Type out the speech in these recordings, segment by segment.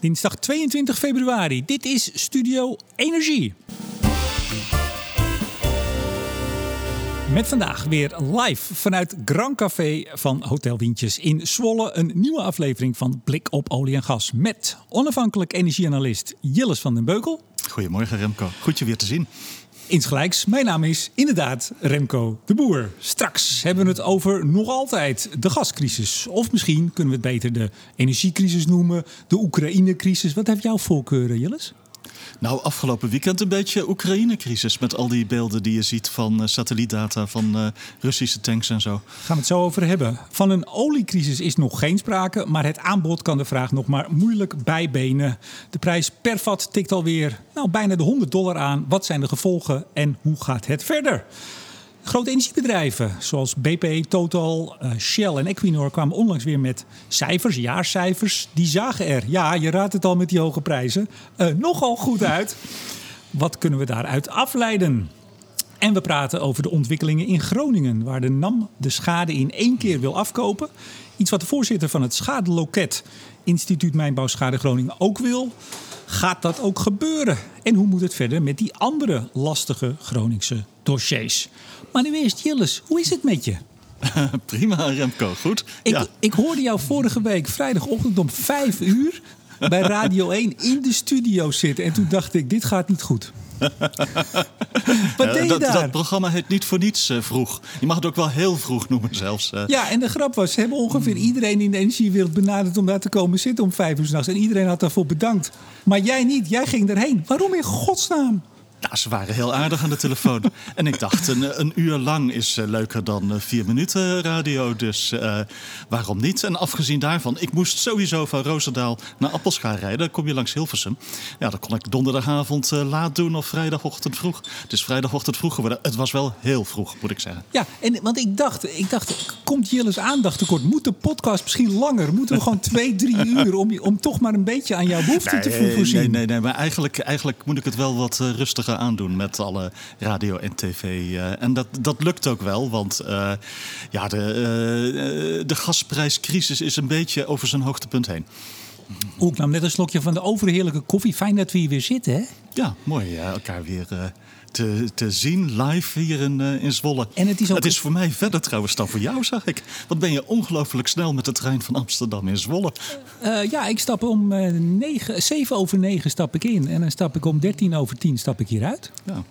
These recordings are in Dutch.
Dinsdag 22 februari. Dit is Studio Energie. Met vandaag weer live vanuit Grand Café van Hotel Wientjes in Zwolle. Een nieuwe aflevering van Blik op olie en gas. Met onafhankelijk energieanalist Jilles van den Beukel. Goedemorgen Remco, goed je weer te zien. Insgelijks, mijn naam is inderdaad Remco de Boer. Straks hebben we het over nog altijd de gascrisis. Of misschien kunnen we het beter de energiecrisis noemen, de Oekraïne-crisis. Wat heeft jouw voorkeur, Jilles? Nou, afgelopen weekend een beetje Oekraïne-crisis. Met al die beelden die je ziet van uh, satellietdata van uh, Russische tanks en zo. Gaan we het zo over hebben. Van een oliecrisis is nog geen sprake. Maar het aanbod kan de vraag nog maar moeilijk bijbenen. De prijs per vat tikt alweer nou, bijna de 100 dollar aan. Wat zijn de gevolgen en hoe gaat het verder? Grote energiebedrijven zoals BP, Total, uh, Shell en Equinor kwamen onlangs weer met cijfers, jaarcijfers. Die zagen er, ja, je raadt het al met die hoge prijzen, uh, nogal goed uit. Wat kunnen we daaruit afleiden? En we praten over de ontwikkelingen in Groningen, waar de NAM de schade in één keer wil afkopen. Iets wat de voorzitter van het schadeloket Instituut Mijnbouwschade Groningen ook wil. Gaat dat ook gebeuren? En hoe moet het verder met die andere lastige Groningse dossiers? Maar nu eerst, Jilles, hoe is het met je? Prima, Remco. Goed. Ik, ja. ik hoorde jou vorige week vrijdagochtend om vijf uur bij Radio 1 in de studio zitten. En toen dacht ik, dit gaat niet goed. Wat deed je dat, daar? dat programma heet niet voor niets uh, vroeg. Je mag het ook wel heel vroeg noemen zelfs. Uh. Ja, en de grap was, ze hebben ongeveer iedereen in de energiewereld benaderd om daar te komen zitten om vijf uur s'nachts. En iedereen had daarvoor bedankt. Maar jij niet, jij ging erheen. Waarom in godsnaam? Nou, ze waren heel aardig aan de telefoon. en ik dacht, een, een uur lang is uh, leuker dan uh, vier minuten radio. Dus uh, waarom niet? En afgezien daarvan, ik moest sowieso van Roosendaal naar Appelschaar rijden. Dan kom je langs Hilversum. Ja, dat kon ik donderdagavond laat doen of vrijdagochtend vroeg. Het is vrijdagochtend vroeg geworden. Het was wel heel vroeg, moet ik zeggen. Ja, en, want ik dacht, ik dacht, komt Jilles aandacht tekort? Moet de podcast misschien langer? Moeten we gewoon twee, drie uur om, om toch maar een beetje aan jouw behoeften nee, te voorzien? Nee, nee, nee. Maar eigenlijk, eigenlijk moet ik het wel wat rustiger aandoen met alle radio en tv. Uh, en dat, dat lukt ook wel, want uh, ja, de, uh, de gasprijscrisis is een beetje over zijn hoogtepunt heen. Oeh, ik nam net een slokje van de overheerlijke koffie. Fijn dat we hier weer zitten, hè? Ja, mooi elkaar weer te, te zien live hier in, uh, in Zwolle. En het is, ook... het is voor mij verder trouwens dan voor jou, zag ik. Wat ben je ongelooflijk snel met de trein van Amsterdam in Zwolle. Uh, ja, ik stap om negen, 7 over 9 stap ik in. En dan stap ik om 13 over 10 stap ik hieruit. Ja.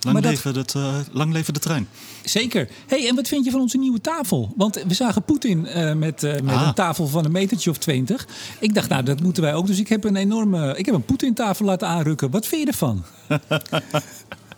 Lang, leven, dat... het, lang leven de trein. Zeker. hey, en wat vind je van onze nieuwe tafel? Want we zagen Poetin uh, met, uh, met ah. een tafel van een metertje of twintig. Ik dacht, nou, dat moeten wij ook. Dus ik heb een enorme. Ik heb een Poetin-tafel laten aanrukken. Wat vind je ervan?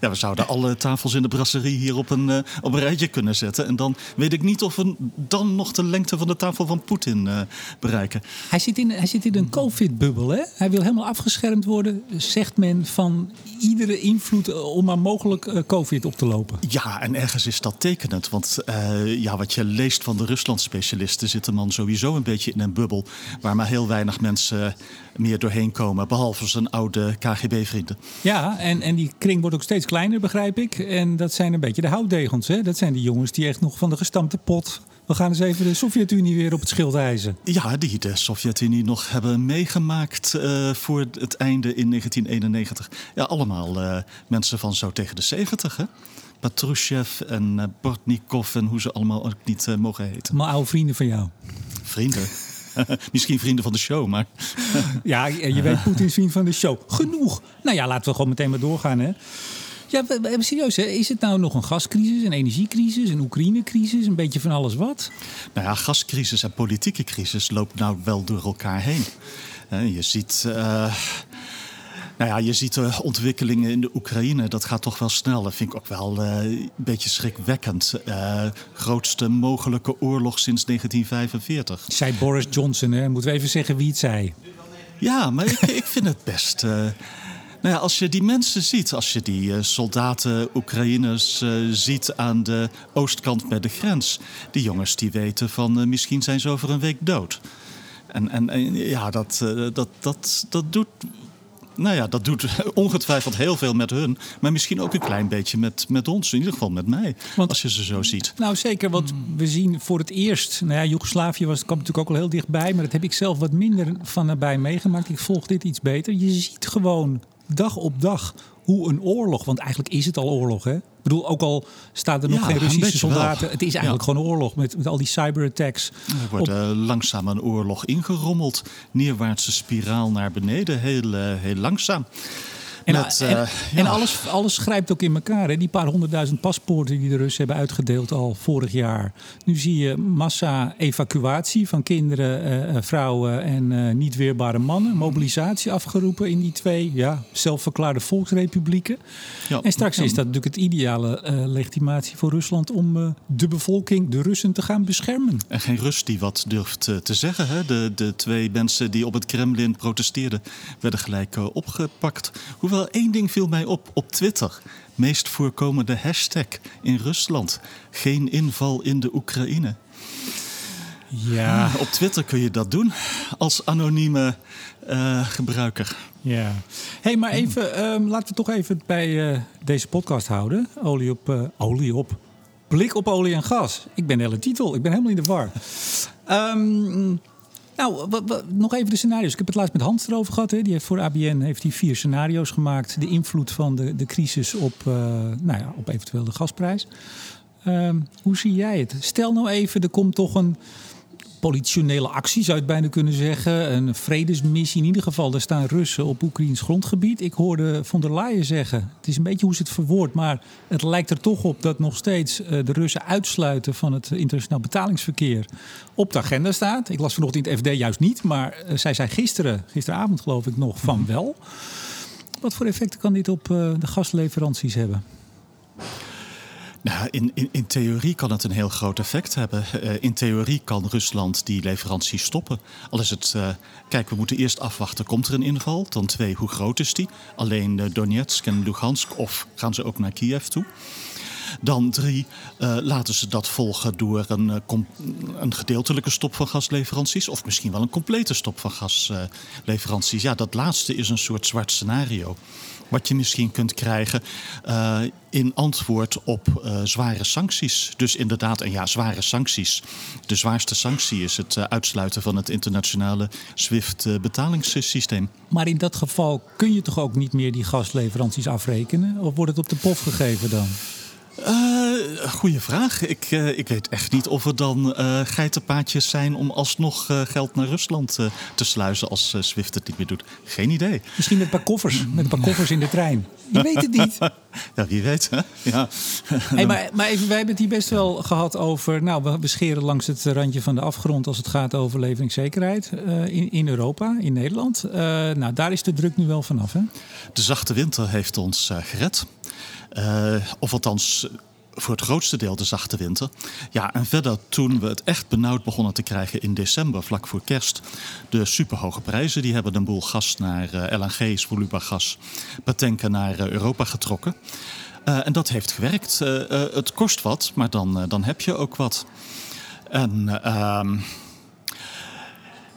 Ja, we zouden alle tafels in de brasserie hier op een, uh, op een rijtje kunnen zetten. En dan weet ik niet of we dan nog de lengte van de tafel van Poetin uh, bereiken. Hij zit in, hij zit in een COVID-bubbel, hè? Hij wil helemaal afgeschermd worden, zegt men, van iedere invloed om maar mogelijk COVID op te lopen. Ja, en ergens is dat tekenend. Want ja, wat je leest van de Rusland-specialisten zit de man sowieso een beetje in een bubbel. Waar maar heel weinig mensen meer doorheen komen. Behalve zijn oude KGB-vrienden. Ja, en, en die kring wordt ook steeds kleiner, begrijp ik. En dat zijn een beetje de houtdegels. Hè? Dat zijn die jongens die echt nog van de gestampte pot. We gaan eens even de Sovjet-Unie weer op het schild hijzen. Ja, die de Sovjet-Unie nog hebben meegemaakt uh, voor het einde in 1991. Ja, allemaal uh, mensen van zo tegen de 70, hè? Patrushev en uh, Bortnikov en hoe ze allemaal ook niet mogen heten. Maar oude vrienden van jou. Vrienden? Misschien vrienden van de show, maar... ja, je weet, Poetin is vriend van de show. Genoeg. Nou ja, laten we gewoon meteen maar doorgaan, hè. Ja, serieus, hè? is het nou nog een gascrisis, een energiecrisis, een Oekraïne-crisis, een beetje van alles wat? Nou ja, gascrisis en politieke crisis loopt nou wel door elkaar heen. Je ziet... Uh... Nou ja, je ziet de ontwikkelingen in de Oekraïne. Dat gaat toch wel snel. Dat vind ik ook wel uh, een beetje schrikwekkend. Uh, grootste mogelijke oorlog sinds 1945. Zei Boris Johnson, hè? Moeten we even zeggen wie het zei? Ja, maar ik, ik vind het best... Uh, nou ja, als je die mensen ziet, als je die uh, soldaten, Oekraïners uh, ziet aan de oostkant bij de grens. Die jongens die weten van uh, misschien zijn ze over een week dood. En, en, en ja, dat, dat, dat, dat doet Nou ja, dat doet ongetwijfeld heel veel met hun. Maar misschien ook een klein beetje met, met ons. In ieder geval met mij. Want- als je ze zo ziet. Nou, zeker, want we zien voor het eerst... Nou ja, Joegoslavië was, kwam natuurlijk ook al heel dichtbij... maar dat heb ik zelf wat minder van nabij meegemaakt. Ik volg dit iets beter. Je ziet gewoon dag op dag hoe een oorlog... want eigenlijk is het al oorlog, hè? Ik bedoel, ook al staan er nog Ja, geen een Russische wel. soldaten... het is eigenlijk Ja. gewoon oorlog met, met al die cyberattacks. Er wordt eh, langzaam een oorlog ingerommeld. Neerwaartse spiraal naar beneden. Heel, eh, heel langzaam. En, Met, en, eh, en ja. alles, alles grijpt ook in elkaar. Hè? Die paar honderdduizend paspoorten die de Russen hebben uitgedeeld al vorig jaar. Nu zie je massa-evacuatie van kinderen, eh, eh, vrouwen en niet weerbare mannen. Mobilisatie afgeroepen in die twee ja, zelfverklaarde volksrepublieken. Ja. En straks is dat natuurlijk het ideale legitimatie voor Rusland om de bevolking, de Russen, te gaan beschermen. En geen Rus die wat durft te zeggen. Hè? De, de twee mensen die op het Kremlin protesteerden, werden gelijk opgepakt. Hoewel één ding viel mij op op Twitter. Meest voorkomende hashtag in Rusland. Geen inval in de Oekraïne. Ja, Op Twitter kun je dat doen als anonieme eh, gebruiker. Ja. hey, maar even, ehm, laten we toch even bij eh, deze podcast houden. Olie op, eh, olie op. Blik op olie en gas. Ik ben de hele titel. Ik ben helemaal in de war. Ehm, nou, nog even de scenario's. Ik heb het laatst met Hans erover gehad. Hè. Die heeft voor ABN heeft hij vier scenario's gemaakt. De invloed van de, de crisis op, eh, nou ja, op eventueel de gasprijs. Ehm, hoe zie jij het? Stel nou even, er komt toch een politionele actie, zou je het bijna kunnen zeggen. Een vredesmissie. In ieder geval, er staan Russen op Oekraïns grondgebied. Ik hoorde von der Leyen zeggen, het is een beetje hoe ze het verwoord... maar het lijkt er toch op dat nog steeds eh, de Russen uitsluiten... van het internationaal betalingsverkeer op de agenda staat. Ik las vanochtend in het FD juist niet, maar eh, zij zei gisteren, gisteravond geloof ik nog, van wel. Wat voor effecten kan dit op eh, de gasleveranties hebben? Nou, in, in, in theorie kan het een heel groot effect hebben. Eh, in theorie kan Rusland die leverantie stoppen. Al is het, eh, kijk, we moeten eerst afwachten, komt er een inval? Dan twee, hoe groot is die? Alleen eh, Donetsk en Lugansk of gaan ze ook naar Kiev toe? Dan drie, laten ze dat volgen door een, een gedeeltelijke stop van gasleveranties. Of misschien wel een complete stop van gasleveranties. ja, dat laatste is een soort zwart scenario. Wat je misschien kunt krijgen eh, in antwoord op eh, zware sancties. Dus inderdaad, en ja, zware sancties. De zwaarste sanctie is het eh, uitsluiten van het internationale SWIFT-betalingssysteem. Maar in dat geval kun je toch ook niet meer die gasleveranties afrekenen? Of wordt het op de pof gegeven dan? Eh goeie vraag. Ik, eh, ik weet echt niet of er dan eh geitenpaadjes zijn om alsnog geld naar Rusland te sluizen als SWIFT het niet meer doet. Geen idee. Misschien met een paar koffers, met een paar koffers in de trein. Je weet het niet. Ja, wie weet. Hè? Ja. Hey, maar, maar even, wij hebben het hier best wel gehad over. Nou, we, we scheren langs het randje van de afgrond als het gaat over leveringszekerheid in, in Europa, in Nederland. Nou, daar is de druk nu wel vanaf. Hè? De zachte winter heeft ons gered. Eh, of althans, voor het grootste deel de zachte winter. Ja, en verder toen we het echt benauwd begonnen te krijgen in december, vlak voor kerst. De superhoge prijzen, die hebben een boel gas naar eh, LNG, spoelbaar gas, naar eh, Europa getrokken. Eh, en dat heeft gewerkt. Eh, eh, het kost wat, maar dan, eh, dan heb je ook wat. En ehm,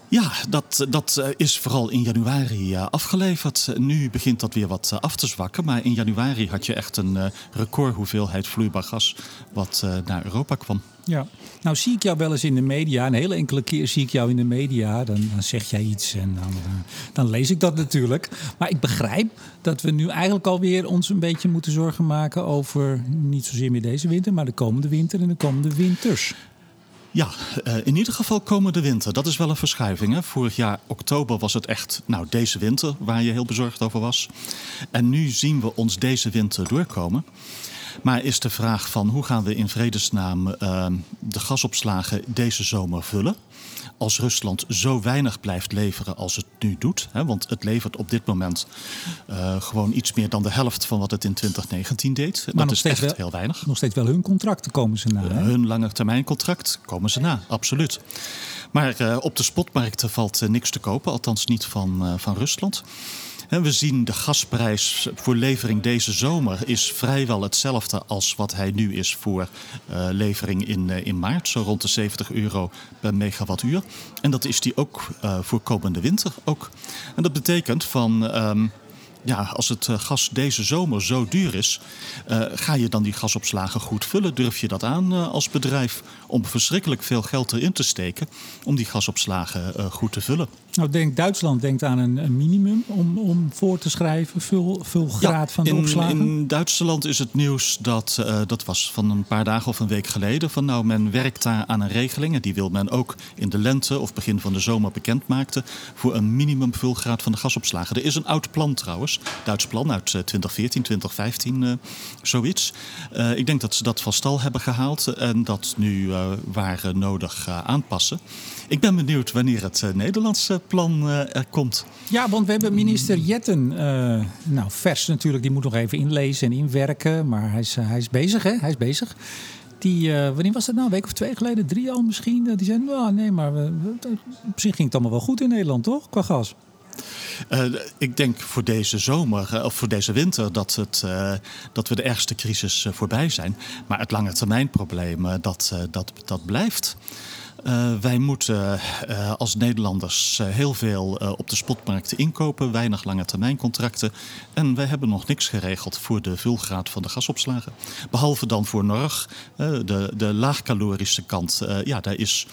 ja, dat, dat eh, is vooral in januari eh, afgeleverd. Nu begint dat weer wat eh, af te zwakken. Maar in januari had je echt een eh, recordhoeveelheid vloeibaar gas wat naar Europa kwam. Ja. Nou zie ik jou wel eens in de media. Een hele enkele keer zie ik jou in de media. Dan, dan zeg jij iets en dan, dan lees ik dat natuurlijk. Maar ik begrijp dat we nu eigenlijk alweer ons een beetje moeten zorgen maken over... niet zozeer meer deze winter, maar de komende winter en de komende winters. Ja, eh, in ieder geval komende winter. Dat is wel een verschuiving. Hè? Vorig jaar oktober was het echt, nou deze winter, waar je heel bezorgd over was. En nu zien we ons deze winter doorkomen. Maar is de vraag van hoe gaan we in vredesnaam eh, de gasopslagen deze zomer vullen? Als Rusland zo weinig blijft leveren als het nu doet. Hè, want het levert op dit moment eh, gewoon iets meer dan de helft van wat het in 2019 deed. nog dat is steeds echt wel- heel weinig. Nog steeds wel hun contracten komen ze na. Hun langetermijncontract komen ze na, absoluut. Maar eh, op de spotmarkten valt eh, niks te kopen, althans niet van, van Rusland. En we zien de gasprijs voor levering deze zomer is vrijwel hetzelfde als wat hij nu is voor levering in, in maart. Zo rond de 70 euro per megawattuur. En dat is die ook eh, voor komende winter ook. En dat betekent van... ehm, ja, als het gas deze zomer zo duur is, ga je dan die gasopslagen goed vullen? Durf je dat aan als bedrijf om verschrikkelijk veel geld erin te steken om die gasopslagen goed te vullen? Nou, denk, Duitsland denkt aan een, een minimum om, om voor te schrijven, vul, graad van de in, opslagen. In Duitsland is het nieuws dat, uh, dat was van een paar dagen of een week geleden, van nou men werkt daar aan een regeling en die wil men ook in de lente of begin van de zomer bekendmaken voor een minimum vulgraad van de gasopslagen. Er is een oud plan trouwens, Duits plan uit 2014, 2015, uh, zoiets. Uh, ik denk dat ze dat van stal hebben gehaald en dat nu waar nodig aanpassen. Ik ben benieuwd wanneer het Nederlandse plan er komt. Ja, want we hebben minister Jetten. Nou, vers natuurlijk, die moet nog even inlezen en inwerken. Maar hij is, hij is bezig, hè? Hij is bezig. Die, wanneer was dat nou? Een week of twee geleden? Drie al misschien? Die zei, nou, nee, maar we, op zich ging het allemaal wel goed in Nederland, toch? Qua gas. Uh, ik denk voor deze zomer of voor deze winter dat, het, uh, dat we de ergste crisis voorbij zijn. Maar het lange termijn probleem dat, dat, dat blijft. Wij moeten als Nederlanders heel veel op de spotmarkten inkopen, weinig lange termijn contracten. En wij hebben nog niks geregeld voor de vulgraad van de gasopslagen. Behalve dan voor Norg, de, de laagcalorische kant. ja, daar is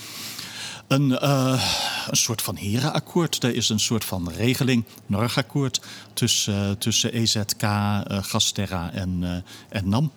een, een soort van herenakkoord. Er is een soort van regeling, Norgakkoord, tussen, tussen EZK, Gasterra en, en NAM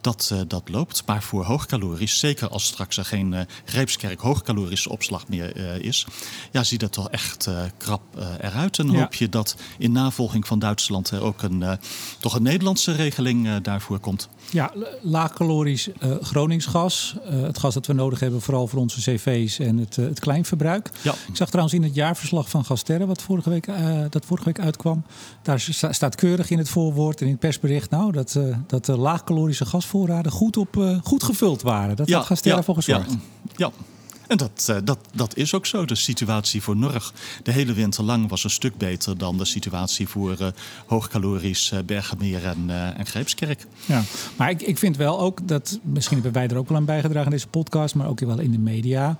dat, dat loopt. Maar voor hoogcalorisch, zeker als straks er geen Greepskerk hoogcalorische opslag meer is, ja, ziet het toch echt krap eruit. En ja. hoop je dat in navolging van Duitsland er ook een, toch een Nederlandse regeling daarvoor komt. Ja, laagcalorisch Groningsgas. het gas dat we nodig hebben, vooral voor onze cv's en het, het kleinverbruik. Ja. Ik zag trouwens in het jaarverslag van Gasterre, wat vorige week, dat vorige week uitkwam, daar staat keurig in het voorwoord en in het persbericht, nou, dat, dat de laagcalorische gas voorraden goed, op, uh, goed gevuld waren. Dat ja, had Gasterra ja, voor gezorgd. Ja, ja. En dat, uh, dat, dat is ook zo. De situatie voor Norg de hele winter lang was een stuk beter dan de situatie voor uh, hoogcalorisch uh, en, en Greepskerk. Ja, maar ik, ik vind wel ook dat, misschien hebben wij er ook wel aan bijgedragen in deze podcast, maar ook wel in de media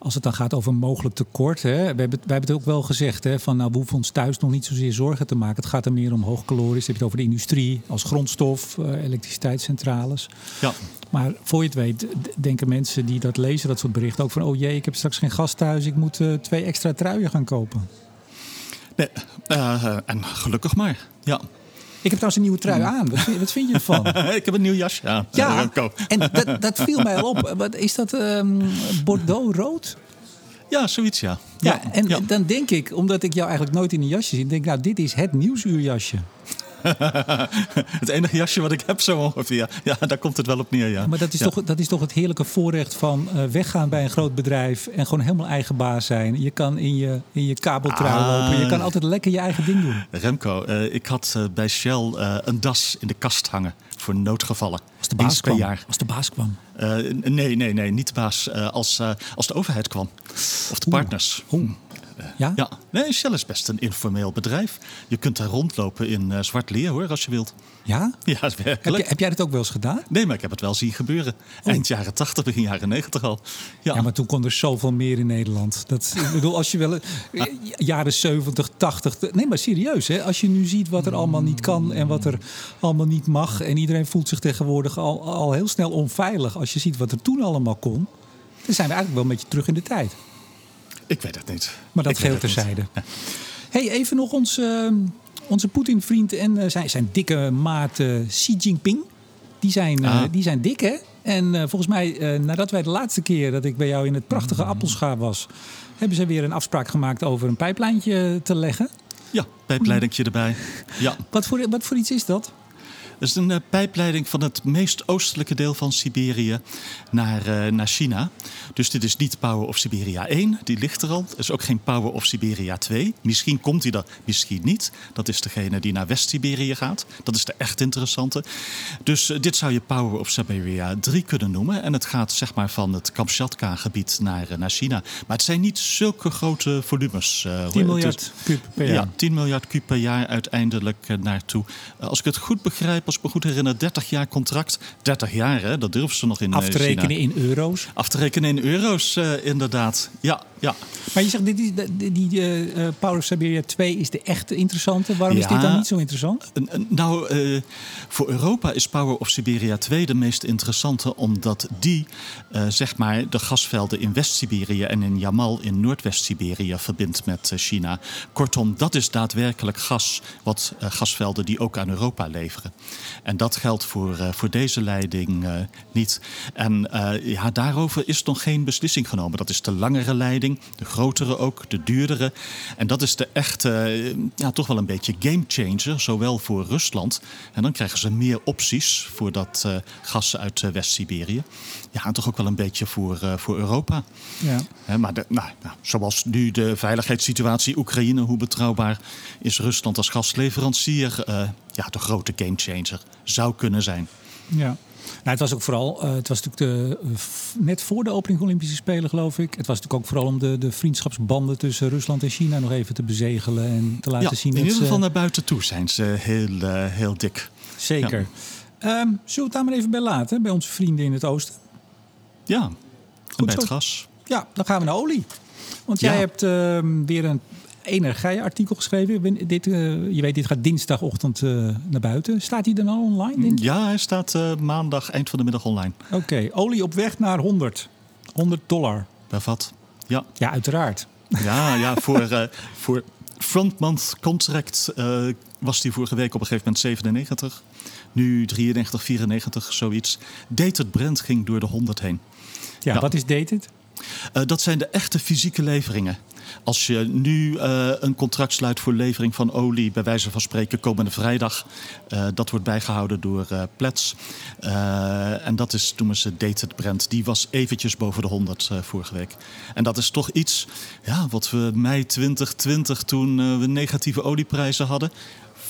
als het dan gaat over mogelijk tekort. Hè, we hebben, wij hebben het ook wel gezegd. Hè, van, nou, we hoeven ons thuis nog niet zozeer zorgen te maken. Het gaat er meer om hoogcalorisch. Je hebt het over de industrie als grondstof, uh, elektriciteitscentrales. Ja. Maar voor je het weet, denken mensen die dat lezen, dat soort berichten ook van: oh jee, ik heb straks geen gas thuis. Ik moet uh, twee extra truien gaan kopen. Nee, uh, en gelukkig maar. Ja. Ik heb trouwens een nieuwe trui aan. Wat vind, wat vind je ervan? ik heb een nieuw jasje aan. Ja, en dat, dat viel mij al op. Wat, is dat um, Bordeaux-rood? Ja, zoiets ja. Ja, ja en ja. dan denk ik, omdat ik jou eigenlijk nooit in een jasje zie... denk ik, nou, dit is het nieuwsuurjasje. het enige jasje wat ik heb zo ongeveer. Ja, daar komt het wel op neer, ja. Maar dat is, ja. toch, dat is toch het heerlijke voorrecht van uh, weggaan bij een groot bedrijf... en gewoon helemaal eigen baas zijn. Je kan in je, in je kabeltrui ah. lopen. Je kan altijd lekker je eigen ding doen. Remco, uh, ik had uh, bij Shell een das in de kast hangen voor noodgevallen. Als de baas kwam? Jaar. Als de baas kwam? nee, nee, nee, niet de baas. als, als de overheid kwam. Of de partners. Oeh. Ja? ja. Nee, Shell is best een informeel bedrijf. Je kunt daar rondlopen in uh, zwart leer hoor, als je wilt. Ja? Ja, werkelijk. Heb, je, heb, jij dat ook wel eens gedaan? Nee, maar ik heb het wel zien gebeuren. Oh. Eind jaren 80, begin jaren 90 al. Ja. ja, maar toen kon er zoveel meer in Nederland. Dat, ik bedoel, als je wel... Ah. Jaren 70, 80... Nee, maar serieus, hè? Als je nu ziet wat er allemaal niet kan en wat er allemaal niet mag... en iedereen voelt zich tegenwoordig al, al heel snel onveilig... als je ziet wat er toen allemaal kon... dan zijn we eigenlijk wel een beetje terug in de tijd. Ik weet het niet. Maar dat geheel terzijde. Ja. Hey, even nog ons, uh, onze Poetin-vriend en uh, zijn, zijn dikke maat uh, Xi Jinping. Die zijn, ah. die zijn dik, hè? En volgens mij, nadat wij de laatste keer dat ik bij jou in het prachtige mm. Appelschaar was... hebben ze weer een afspraak gemaakt over een pijplijntje te leggen. Ja, pijpleidingje erbij. Ja. Wat, voor, wat voor iets is dat? Dat is een uh, pijpleiding van het meest oostelijke deel van Siberië naar, uh, naar China. Dus dit is niet Power of Siberia 1, die ligt er al. Er is ook geen Power of Siberia 2. Misschien komt die er, misschien niet. Dat is degene die naar West-Siberië gaat. Dat is de echt interessante. Dus uh, dit zou je Power of Siberia 3 kunnen noemen. En het gaat zeg maar van het Kamchatka-gebied naar, naar China. Maar het zijn niet zulke grote volumes. 10 miljard kub per jaar. Ja, 10 miljard kub per jaar uiteindelijk naartoe. als ik het goed begrijp als ik me goed herinner, 30 jaar contract. 30 jaar, hè? dat durven ze nog in Af te rekenen in euro's? Af te rekenen in euro's, uh, inderdaad. Ja, Ja. Maar je zegt, dit is, die, die uh, Power of Siberia 2 is de echte interessante. Waarom is dit dan niet zo interessant? Nou, uh, voor Europa is Power of Siberia 2 de meest interessante... omdat die, uh, zeg maar, de gasvelden in West-Siberië... en in Yamal in Noordwest-Siberië verbindt met China. Kortom, dat is daadwerkelijk gas, wat gasvelden die ook aan Europa leveren. En dat geldt voor, voor deze leiding niet. En ja, daarover is nog geen beslissing genomen. Dat is de langere leiding, de grotere ook, de duurdere. En dat is de echte, ja, toch wel een beetje game changer, zowel voor Rusland. En dan krijgen ze meer opties voor dat uh, gas uit uh, West-Siberië. Ja, en toch ook wel een beetje voor, uh, voor Europa. Ja. maar de, nou, nou, zoals nu de veiligheidssituatie Oekraïne, hoe betrouwbaar is Rusland als gasleverancier? ja, de grote game changer zou kunnen zijn. Ja. Nou, het was ook vooral, uh, het was natuurlijk de, uh, net voor de opening Olympische Spelen, geloof ik. Het was natuurlijk ook vooral om de, de vriendschapsbanden tussen Rusland en China nog even te bezegelen en te laten ja, zien. In ieder geval naar buiten toe zijn ze heel, uh, heel dik. Zeker. Ja. Um, zullen we het daar maar even bij laten, bij onze vrienden in het oosten? Ja, Goed, bij het gas. Ja, dan gaan we naar olie. Want jij hebt uh, weer een Energie-artikel geschreven. Dit, uh, je weet, dit gaat dinsdagochtend uh, naar buiten. Staat hij dan al online? Denk ja, hij staat uh, maandag eind van de middag online. Oké, okay. olie op weg naar 100. 100 dollar. Per vat. Ja. Ja, uiteraard. Ja, ja voor, voor frontmonth contract was die vorige week op een gegeven moment 97. Nu 93, 94, zoiets. Dated Brent ging door de 100 heen. Ja, ja. wat is dated? Uh, dat zijn de echte fysieke leveringen. Als je nu uh, een contract sluit voor levering van olie, bij wijze van spreken komende vrijdag, uh, dat wordt bijgehouden door uh, Plets. en dat is, noemen ze Dated Brent. Die was eventjes boven de 100 vorige week. En dat is toch iets ja, wat we mei 2020, toen we negatieve olieprijzen hadden,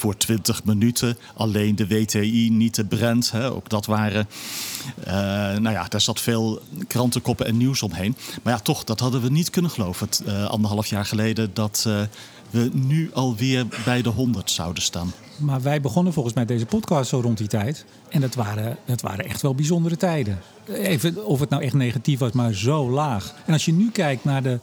voor 20 minuten. Alleen de WTI, niet de Brent. Hè, ook dat waren. Uh, nou ja, daar zat veel krantenkoppen en nieuws omheen. Maar ja, toch, dat hadden we niet kunnen geloven. Het, uh, anderhalf jaar geleden dat uh, we nu alweer bij de 100 zouden staan. Maar wij begonnen volgens mij deze podcast zo rond die tijd. En dat waren, dat waren echt wel bijzondere tijden. Even of het nou echt negatief was, maar zo laag. En als je nu kijkt naar de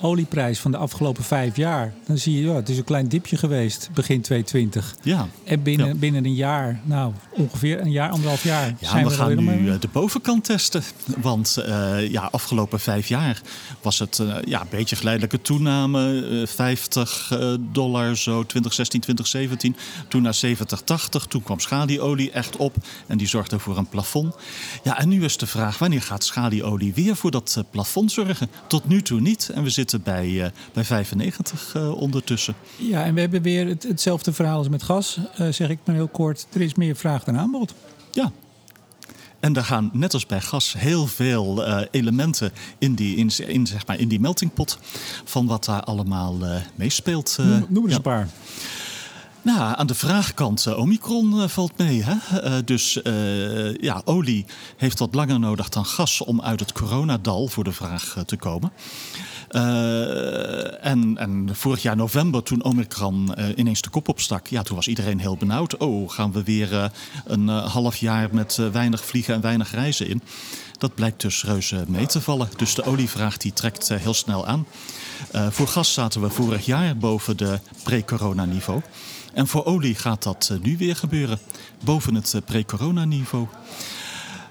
olieprijs van de afgelopen vijf jaar, dan zie je, ja, het is een klein dipje geweest begin 2020. Ja. En binnen, ja. binnen een jaar, nou ongeveer een jaar, anderhalf jaar. Ja, zijn we, we gaan nu de bovenkant testen. Want uh, ja, afgelopen vijf jaar was het uh, ja, een beetje geleidelijke toename. Uh, 50 dollar zo 2016, 2017. Toen naar 70, 80. Toen kwam schalieolie echt op en die zorgde voor een plafond. Ja, en nu is de vraag, wanneer gaat schalieolie weer voor dat plafond zorgen? Tot nu toe niet. En we zitten bij, uh, bij 95 uh, ondertussen. Ja, en we hebben weer het, hetzelfde verhaal als met gas, uh, zeg ik maar heel kort. Er is meer vraag dan aanbod. Ja. En daar gaan, net als bij gas, heel veel elementen in die, in, in, zeg maar, in die meltingpot van wat daar allemaal meespeelt. noem, noem eens ja. een paar. Nou, aan de vraagkant, Omicron valt mee. Hè? Dus ja, olie heeft wat langer nodig dan gas om uit het coronadal voor de vraag te komen. Uh, en, en, vorig jaar november, toen Omicron uh, ineens de kop opstak, ja, toen was iedereen heel benauwd. Oh, gaan we weer uh, een half jaar met weinig vliegen en weinig reizen in? Dat blijkt dus reuze mee te vallen. Dus de olievraag die trekt heel snel aan. voor gas zaten we vorig jaar boven de pre-corona-niveau. En voor olie gaat dat nu weer gebeuren, boven het pre-corona-niveau.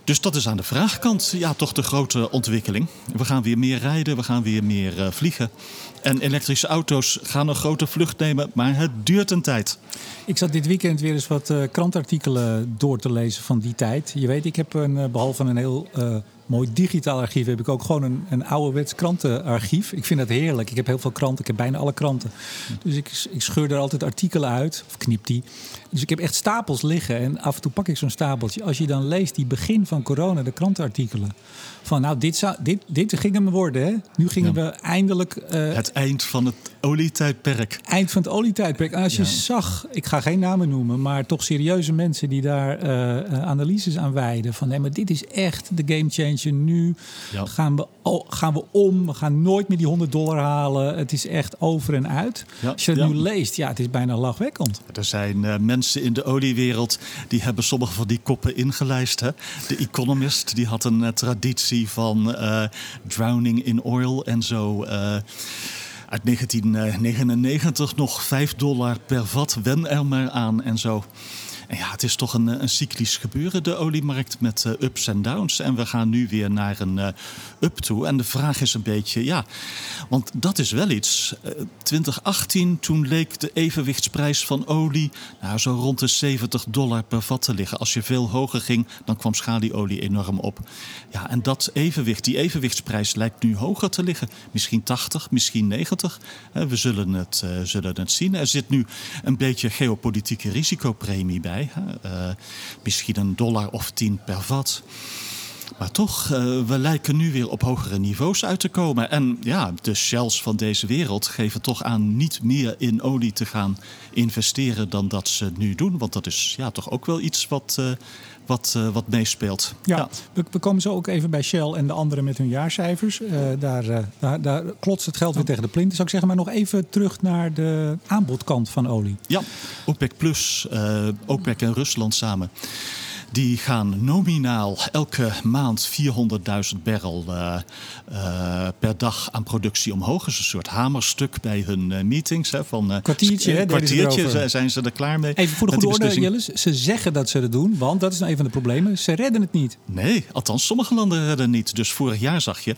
Dus dat is aan de vraagkant ja, toch de grote ontwikkeling. We gaan weer meer rijden, we gaan weer meer uh, vliegen. En elektrische auto's gaan een grote vlucht nemen, maar het duurt een tijd. Ik zat dit weekend weer eens wat uh, krantartikelen door te lezen van die tijd. Je weet, ik heb een, uh, behalve een heel mooi digitaal archief heb ik ook gewoon een, een ouderwets krantenarchief. Ik vind dat heerlijk. Ik heb heel veel kranten. Ik heb bijna alle kranten. Dus ik, ik scheur er altijd artikelen uit. Of knip die. Dus ik heb echt stapels liggen. En af en toe pak ik zo'n stapeltje. Als je dan leest die begin van corona, de krantenartikelen. Van nou, dit, zou, dit, dit ging hem worden. Hè? Nu gingen ja. we eindelijk... Uh, het eind van het olietijdperk. Eind van het olietijdperk. En als je ja. zag, ik ga geen namen noemen... maar toch serieuze mensen die daar uh, analyses aan wijden. Van nee, maar dit is echt de game changer nu. Ja. Gaan, we, oh, gaan we om? We gaan nooit meer die 100 dollar halen. Het is echt over en uit. Als je het nu leest, ja, het is bijna lachwekkend. Er zijn eh, mensen in de oliewereld die hebben sommige van die koppen ingelijst. Hè? De Economist die had een eh, traditie van eh, drowning in oil en zo. eh, uit 1999 nog 5 dollar per vat, wen er maar aan en zo. En ja, het is toch een, eh, een cyclisch gebeuren, de oliemarkt, met eh, ups en downs. En we gaan nu weer naar een eh, up toe. En de vraag is een beetje, ja, want dat is wel iets. Eh, 2018, toen leek de evenwichtsprijs van olie nou, zo rond de 70 dollar per vat te liggen. Als je veel hoger ging, dan kwam schalieolie enorm op. Ja, en dat evenwicht, die evenwichtsprijs lijkt nu hoger te liggen. Misschien 80, misschien 90. Eh, We zullen het, zullen het zien. Er zit nu een beetje geopolitieke risicopremie bij. Eh, misschien een dollar of tien per vat. Maar toch, eh, we lijken nu weer op hogere niveaus uit te komen. En ja, de shells van deze wereld geven toch aan niet meer in olie te gaan investeren dan dat ze nu doen. Want dat is ja, toch ook wel iets wat, eh, wat, eh, wat meespeelt. Ja, We, we komen zo ook even bij Shell en de anderen met hun jaarcijfers. Eh, daar, eh, daar, daar klotst het geld weer tegen de plint, zou ik zeggen. Maar nog even terug naar de aanbodkant van olie. Ja, OPEC Plus, OPEC en Rusland samen. Die gaan nominaal elke maand 400.000 barrel eh, eh, per dag aan productie omhoog. Dat is een soort hamerstuk bij hun eh, meetings. Hè, van, Kwartiertje, hè, ze kwartiertje zijn- ze er klaar mee. Even voor de goede orde. Jillis. Ze zeggen dat ze het doen, want dat is nou een van de problemen. Ze redden het niet. Nee, althans sommige landen redden niet. Dus vorig jaar zag je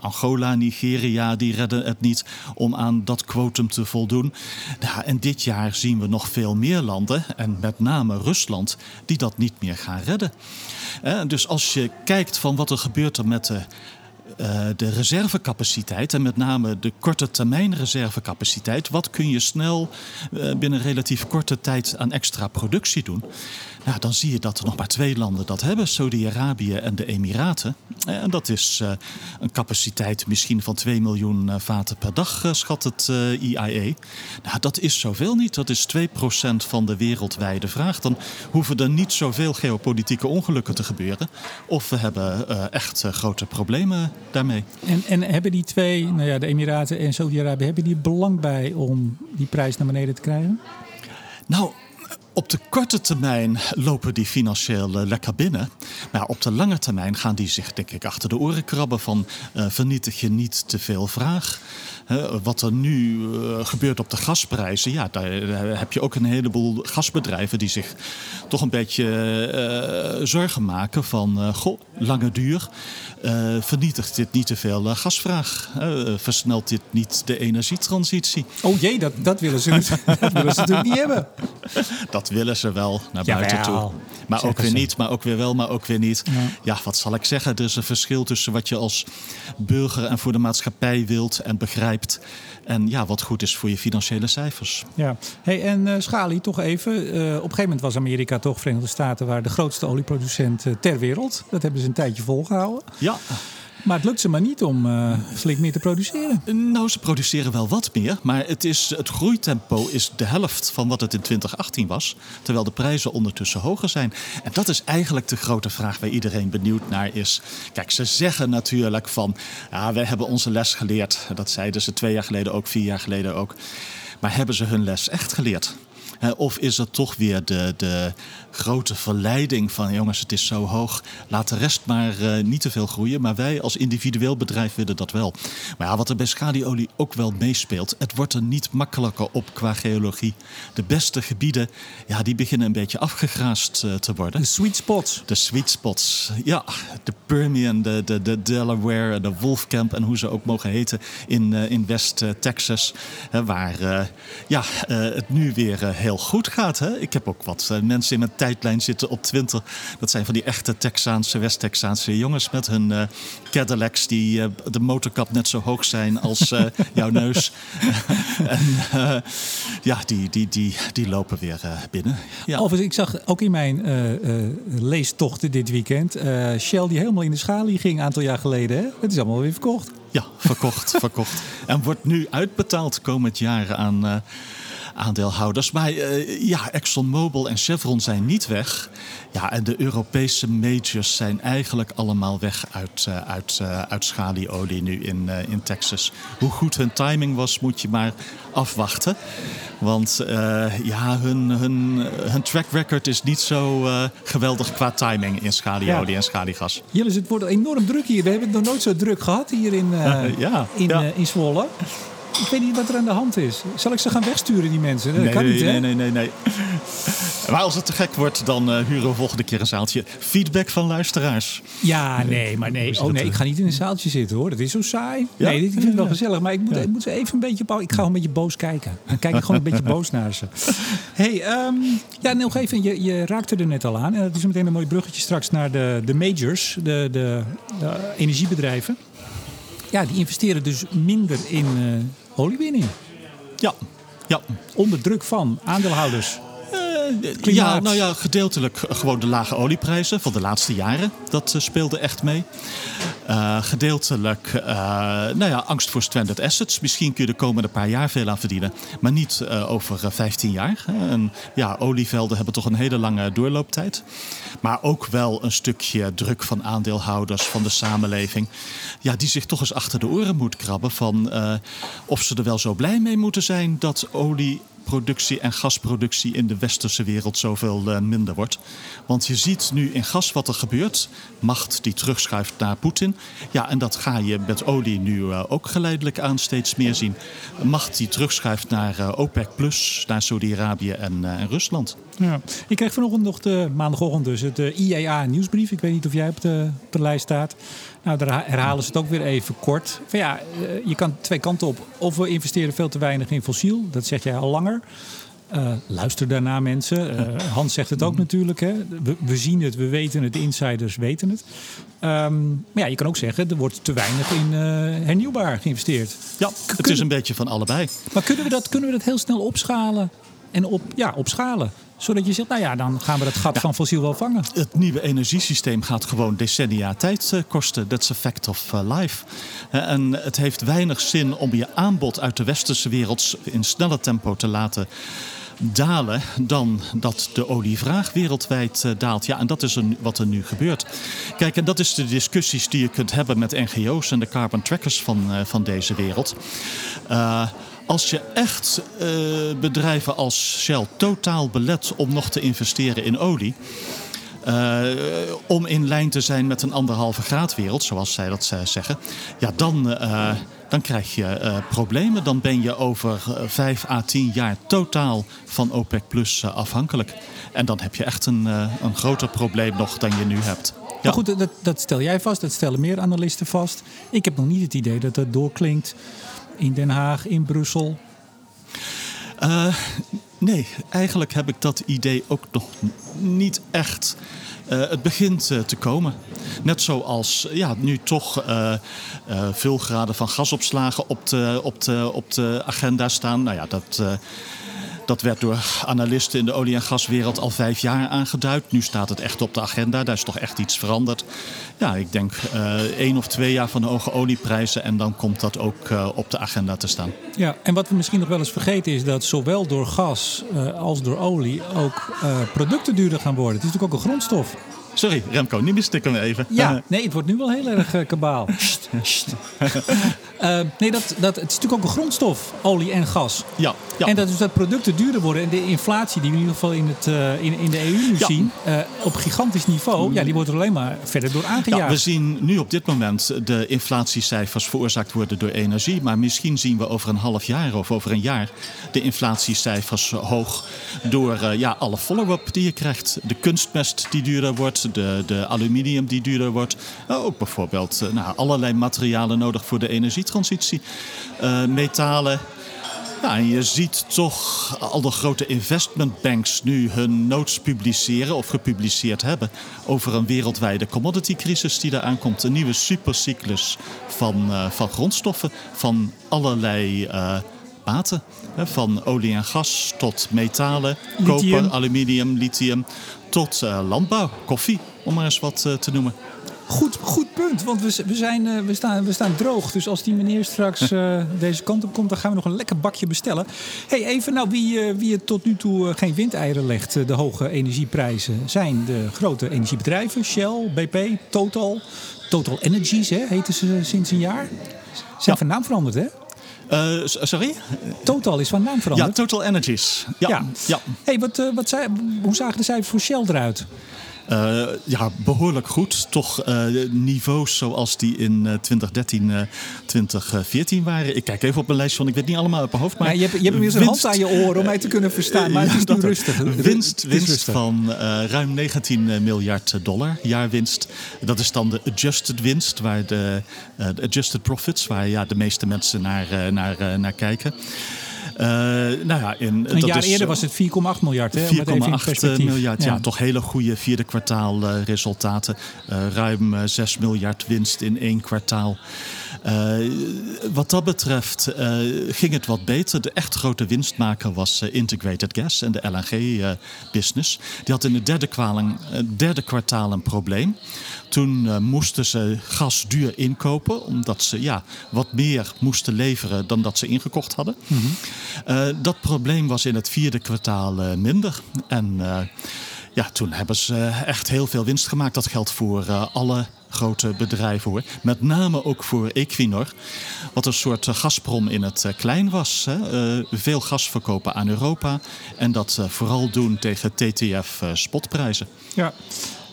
Angola, Nigeria, die redden het niet om aan dat quotum te voldoen. Nou, en dit jaar zien we nog veel meer landen, en met name Rusland, die dat niet meer gaan Eh, dus als je kijkt van wat er gebeurt er met de eh, de reservecapaciteit en met name de korte termijn reservecapaciteit. Wat kun je snel eh, binnen relatief korte tijd aan extra productie doen? Nou, dan zie je dat er nog maar twee landen dat hebben: Saudi-Arabië en de Emiraten. Eh, En dat is eh, een capaciteit misschien van 2 miljoen eh, vaten per dag, schat het eh, IAE. Nou, dat is zoveel niet. Dat is 2% van de wereldwijde vraag. Dan hoeven er niet zoveel geopolitieke ongelukken te gebeuren. Of we hebben echt grote problemen daarmee. En, en hebben die twee, nou ja, de Emiraten en Saudi-Arabië, hebben die belang bij om die prijs naar beneden te krijgen? Nou, op de korte termijn lopen die financieel eh, lekker binnen. Maar op de lange termijn gaan die zich, denk ik, achter de oren krabben van eh, vernietig je niet te veel vraag. Wat er nu eh, gebeurt op de gasprijzen, ja, daar heb je ook een heleboel gasbedrijven die zich toch een beetje zorgen maken van, goh, lange duur. Eh, vernietigt dit niet te veel eh, gasvraag? Eh, versnelt dit niet de energietransitie? Oh jee, dat, dat, willen ze, dat willen ze natuurlijk niet hebben. Dat willen ze wel naar buiten toe. Maar ook weer ze. niet, maar ook weer wel, maar ook weer niet. Ja. Ja. wat zal ik zeggen? Er is een verschil tussen wat je als burger en voor de maatschappij wilt en begrijpt. En ja, wat goed is voor je financiële cijfers. Ja. Hey, en eh Schali, toch even. Eh, op een gegeven moment was Amerika toch, Verenigde Staten, waar de grootste olieproducent eh, ter wereld. Dat hebben ze een tijdje volgehouden. Ja, Maar het lukt ze maar niet om eh, flink meer te produceren. nou, ze produceren wel wat meer, maar het, is, het groeitempo is de helft van wat het in 2018 was. Terwijl de prijzen ondertussen hoger zijn. En dat is eigenlijk de grote vraag waar iedereen benieuwd naar is. Kijk, ze zeggen natuurlijk van, ja, wij hebben onze les geleerd. Dat zeiden ze twee jaar geleden ook, vier jaar geleden ook. Maar hebben ze hun les echt geleerd? Of is het toch weer de, de grote verleiding van jongens, het is zo hoog, laat de rest maar eh, niet te veel groeien. Maar wij als individueel bedrijf willen dat wel. Maar ja, wat er bij schalieolie ook wel meespeelt, het wordt er niet makkelijker op qua geologie. De beste gebieden, ja, die beginnen een beetje afgegraast eh, te worden. De sweet spots. De sweet spots. Ja, de Permian, de, de, de Delaware, de Wolfcamp en hoe ze ook mogen heten in, eh, in West-Texas. waar ja, het nu weer eh, heel goed gaat. Hè? Ik heb ook wat eh, mensen in mijn tijdlijn zitten op Twitter. Dat zijn van die echte Texaanse, West-Texaanse jongens met hun eh, Cadillacs die eh, de motorkap net zo hoog zijn als jouw neus. en ja, die, die, die, die lopen weer binnen. Ja. Overigens, ik zag ook in mijn leestochten dit weekend... Shell die helemaal in de schalie ging een aantal jaar geleden. Hè? Het is allemaal weer verkocht. Ja, verkocht, verkocht. En wordt nu uitbetaald komend jaar aan, aandeelhouders. Maar uh, ja, ExxonMobil en Chevron zijn niet weg. Ja, en de Europese majors zijn eigenlijk allemaal weg uit, uh, uit, uh, uit schalieolie nu in, in Texas. Hoe goed hun timing was, moet je maar afwachten. Want ja, hun, hun, hun track record is niet zo geweldig qua timing in schalieolie ja. en schaliegas. Jillis, het wordt enorm druk hier. We hebben het nog nooit zo druk gehad hier in, ja, in, ja. in Zwolle. Ik weet niet wat er aan de hand is. Zal ik ze gaan wegsturen, die mensen? Dat nee, kan niet, nee, nee, nee, nee. Maar als het te gek wordt, dan uh, huren we volgende keer een zaaltje. Feedback van luisteraars. Ja, nee, maar nee. Oh nee, ik ga niet in een zaaltje zitten hoor. Dat is zo saai. Ja? Nee, dit vind ik wel gezellig. Maar ik moet, ik moet ze even een beetje... Ik ga gewoon een beetje boos kijken. Dan kijk ik gewoon een beetje boos naar ze. hey, um, ja, nog even. Je, je raakte er net al aan. En dat is meteen een mooi bruggetje straks naar de, de majors. De, de, de energiebedrijven. Ja, die investeren dus minder in uh, oliewinning. Ja. ja. Onder druk van aandeelhouders. Ja, nou ja, gedeeltelijk gewoon de lage olieprijzen van de laatste jaren. Dat uh, speelde echt mee. Uh, gedeeltelijk nou ja, angst voor stranded assets. Misschien kun je de komende paar jaar veel aan verdienen. Maar niet over 15 jaar. En ja, olievelden hebben toch een hele lange doorlooptijd. Maar ook wel een stukje druk van aandeelhouders, van de samenleving. Ja, die zich toch eens achter de oren moet krabben van of ze er wel zo blij mee moeten zijn dat olie productie en gasproductie in de westerse wereld zoveel uh, minder wordt. Want je ziet nu in gas wat er gebeurt. Macht die terugschuift naar Poetin. Ja, en dat ga je met olie nu uh, ook geleidelijk aan steeds meer zien. Macht die terugschuift naar uh, OPEC, Plus, naar Saudi-Arabië en, Rusland. Ja. Ik kreeg vanochtend nog de maandagochtend dus het IEA nieuwsbrief. Ik weet niet of jij op de, op de lijst staat. Nou, daar herhalen ze het ook weer even kort. Van ja, eh, je kan twee kanten op. Of we investeren veel te weinig in fossiel. Dat zeg jij al langer. Uh, luister daarna mensen. Uh, Hans zegt het ook natuurlijk. Hè. We, we, zien het, we weten het, de insiders weten het. Um, maar ja, je kan ook zeggen, er wordt te weinig in uh, hernieuwbaar geïnvesteerd. Ja, het is een beetje van allebei. Maar kunnen we dat, kunnen we dat heel snel opschalen? En op, ja, opschalen? Zodat je zegt, nou ja, dan gaan we het gat van fossiel wel vangen. Het nieuwe energiesysteem gaat gewoon decennia tijd kosten. That's a fact of life. En het heeft weinig zin om je aanbod uit de westerse wereld in sneller tempo te laten dalen dan dat de olievraag wereldwijd uh, daalt. Ja, en dat is een, wat er nu gebeurt. Kijk, en dat is de discussies die je kunt hebben met NGO's en de carbon trackers van, uh, van deze wereld. Uh, als je echt bedrijven als Shell totaal belet om nog te investeren in olie. Om in lijn te zijn met een anderhalve graad wereld, zoals zij dat zeggen. Ja, dan, dan krijg je problemen. Dan ben je over vijf à tien jaar totaal van OPEC Plus afhankelijk. En dan heb je echt een, een groter probleem nog dan je nu hebt. Ja. Maar goed, dat, dat stel jij vast, dat stellen meer analisten vast. Ik heb nog niet het idee dat het doorklinkt in Den Haag, in Brussel? Uh, nee, eigenlijk heb ik dat idee ook nog niet echt. Uh, het begint uh, te komen. Net zoals ja, nu toch veel graden van gasopslagen op de, op, de, op de agenda staan. Nou ja, dat dat werd door analisten in de olie- en gaswereld al vijf jaar aangeduid. Nu staat het echt op de agenda. Daar is toch echt iets veranderd. Ja, ik denk uh, één of twee jaar van de hoge olieprijzen. En dan komt dat ook uh, op de agenda te staan. Ja, en wat we misschien nog wel eens vergeten is dat zowel door gas uh, als door olie ook producten duurder gaan worden. Het is natuurlijk ook een grondstof. Sorry, Remco, nu mistikken we even. Ja, nee, het wordt nu wel heel erg uh, kabaal. uh, nee, dat, dat, het is natuurlijk ook een grondstof, olie en gas. Ja, ja. En dat dus dat producten duurder worden. En de inflatie die we in ieder geval in, het, uh, in, in de EU nu ja. zien, op gigantisch niveau, ja, die wordt er alleen maar verder door aangejaagd. Ja, we zien nu op dit moment de inflatiecijfers veroorzaakt worden door energie. Maar misschien zien we over een half jaar of over een jaar de inflatiecijfers hoog door ja, alle follow-up die je krijgt. De kunstmest die duurder wordt de, de aluminium die duurder wordt. ook bijvoorbeeld nou, allerlei materialen nodig voor de energietransitie. Uh, metalen. Ja, en je ziet toch al de grote investmentbanks nu hun notes publiceren of gepubliceerd hebben over een wereldwijde commodity-crisis die eraan komt. Een nieuwe supercyclus van, uh, van grondstoffen van allerlei uh, maten. Van olie en gas tot metalen, lithium. koper, aluminium, lithium tot uh, landbouw, koffie, om maar eens wat uh, te noemen. Goed, goed punt, want we, we, zijn, eh, we, staan, we staan droog. Dus als die meneer straks uh, deze kant op komt, dan gaan we nog een lekker bakje bestellen. hey, even nou, wie, uh, wie het tot nu toe geen windeieren legt, de hoge energieprijzen, zijn de grote energiebedrijven. Shell, BP, Total. Total Energies hè, heten ze sinds een jaar. Zijn ja. van naam veranderd, hè? Uh, sorry? Total is van naam veranderd. Ja, Total Energies. Ja. ja. ja. Hey, wat, uh, wat zei, hoe zagen de cijfers voor Shell eruit? Uh, ja, behoorlijk goed. Toch uh, niveaus zoals die in uh, 2013, 2014 waren. Ik kijk even op mijn lijst van, ik weet niet allemaal op mijn hoofd. Maar ja, je hebt, je hebt winst, een hand aan je oren om mij te kunnen verstaan. Maar het is nu rustig. Winst, winst rustig. van ruim 19 miljard dollar jaarwinst. Dat is dan de adjusted winst, waar de, de adjusted profits, waar ja, de meeste mensen naar, naar, naar kijken. Uh, nou ja, in, een jaar is, eerder was het 4,8 miljard. 4,8 miljard, ja. ja. Toch hele goede vierde kwartaal resultaten. Ruim 6 miljard winst in één kwartaal. Wat dat betreft ging het wat beter. De echt grote winstmaker was Integrated Gas en de LNG-business. Die had in het derde, kwaling, derde kwartaal een probleem. Toen moesten ze gas duur inkopen, omdat ze ja, wat meer moesten leveren dan dat ze ingekocht hadden. Mm -hmm. uh, dat probleem was in het vierde kwartaal minder. En ja, toen hebben ze echt heel veel winst gemaakt. Dat geldt voor alle grote bedrijven hoor. Met name ook voor Equinor. Wat een soort Gazprom in het klein was. Hè. veel gas verkopen aan Europa. En dat vooral doen tegen TTF-spotprijzen. Ja.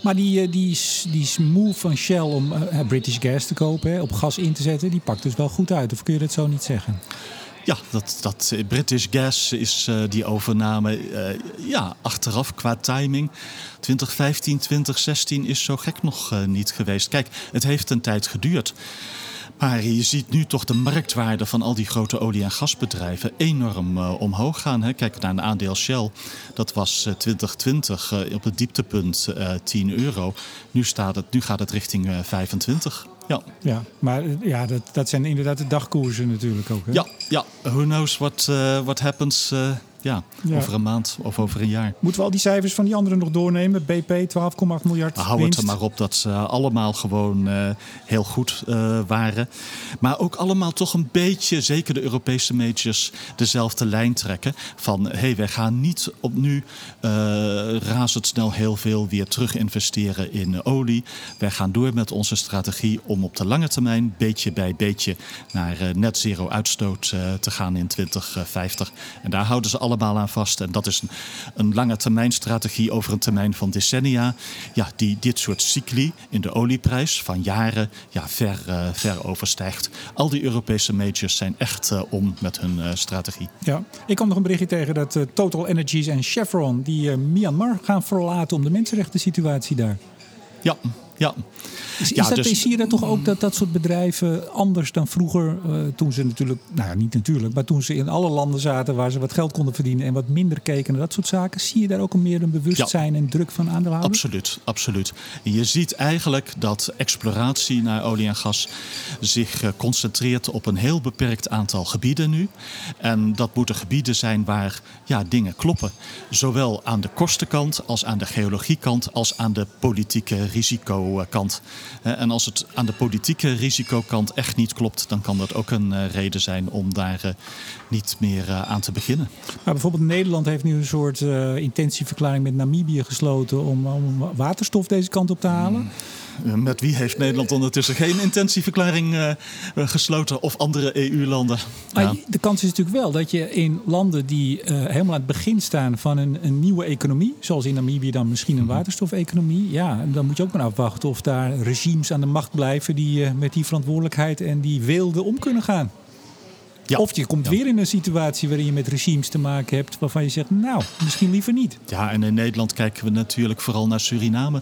Maar die, die, die move van Shell om British Gas te kopen, op gas in te zetten, die pakt dus wel goed uit. Of kun je dat zo niet zeggen? Ja, dat, dat British Gas is uh, die overname uh, ja, achteraf qua timing. 2015, 2016 is zo gek nog niet geweest. Kijk, het heeft een tijd geduurd. Maar je ziet nu toch de marktwaarde van al die grote olie- en gasbedrijven enorm omhoog gaan. Hè. Kijk naar een aandeel Shell. Dat was uh, 2020 uh, op het dieptepunt 10 euro. Nu, staat het, nu gaat het richting 25. Ja. ja, maar ja, dat, dat zijn inderdaad de dagkoersen natuurlijk ook. Hè? Ja, ja, who knows what, what happens ja, ja, over een maand of over een jaar. Moeten we al die cijfers van die anderen nog doornemen? BP 12,8 miljard. Nou, hou het er maar op dat ze allemaal gewoon uh, heel goed uh, waren. Maar ook allemaal toch een beetje, zeker de Europese majors, dezelfde lijn trekken. Van hé, hey, wij gaan niet op nu uh, razendsnel heel veel weer terug investeren in olie. Wij gaan door met onze strategie om op de lange termijn, beetje bij beetje, naar net zero uitstoot te gaan in 2050. En daar houden ze allemaal aan vast. En dat is een, een lange termijn strategie over een termijn van decennia. Ja, die dit soort cycli in de olieprijs van jaren ja, ver, uh, ver overstijgt. Al die Europese majors zijn echt uh, om met hun uh, strategie. Ja, ik kwam nog een berichtje tegen dat Total Energies en Chevron die Myanmar gaan verlaten om de mensenrechten situatie daar. Ja, ja. Is, ja, dat, dus, zie je dan toch ook dat dat soort bedrijven anders dan vroeger, uh, toen ze natuurlijk, nou ja, niet natuurlijk, maar toen ze in alle landen zaten waar ze wat geld konden verdienen en wat minder keken naar dat soort zaken, zie je daar ook een meer een bewustzijn ja. en druk van aandeelhouders? Absoluut, absoluut. Je ziet eigenlijk dat exploratie naar olie en gas zich uh, concentreert op een heel beperkt aantal gebieden nu. En dat moeten gebieden zijn waar ja, dingen kloppen. Zowel aan de kostenkant als aan de geologiekant als aan de politieke risicokant. En als het aan de politieke risicokant echt niet klopt, dan kan dat ook een uh, reden zijn om daar uh, niet meer uh, aan te beginnen. Maar bijvoorbeeld Nederland heeft nu een soort intentieverklaring met Namibië gesloten om, om, waterstof deze kant op te halen. Mm. Met wie heeft Nederland ondertussen geen intentieverklaring uh, gesloten of andere EU-landen? Ja. De kans is natuurlijk wel dat je in landen die uh, helemaal aan het begin staan van een, een, nieuwe economie, zoals in Namibië dan misschien een mhm. waterstofeconomie, ja, dan moet je ook maar afwachten of daar regimes aan de macht blijven die uh, met die verantwoordelijkheid en die wilde om kunnen gaan. Ja. Of je komt ja. weer in een situatie waarin je met regimes te maken hebt waarvan je zegt, nou, misschien liever niet. Ja, en in Nederland kijken we natuurlijk vooral naar Suriname.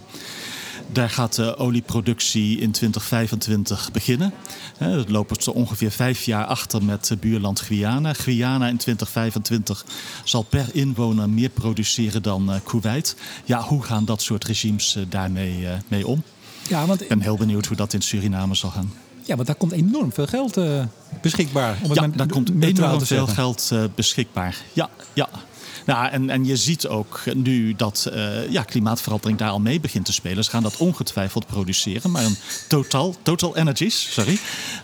Daar gaat de olieproductie in 2025 beginnen. Dat lopen ze ongeveer vijf jaar achter met buurland Guyana. Guyana in 2025 zal per inwoner meer produceren dan uh, Kuwait. Ja, hoe gaan dat soort regimes uh, daarmee mee om? Ja, want... Ik ben heel benieuwd hoe dat in Suriname zal gaan. Ja, want daar komt enorm veel geld beschikbaar. Om ja, daar komt enorm veel geld beschikbaar. Ja, ja. Nou, en, en je ziet ook nu dat uh, ja, klimaatverandering daar al mee begint te spelen. Ze gaan dat ongetwijfeld produceren. Maar een Total, Total Energies sorry,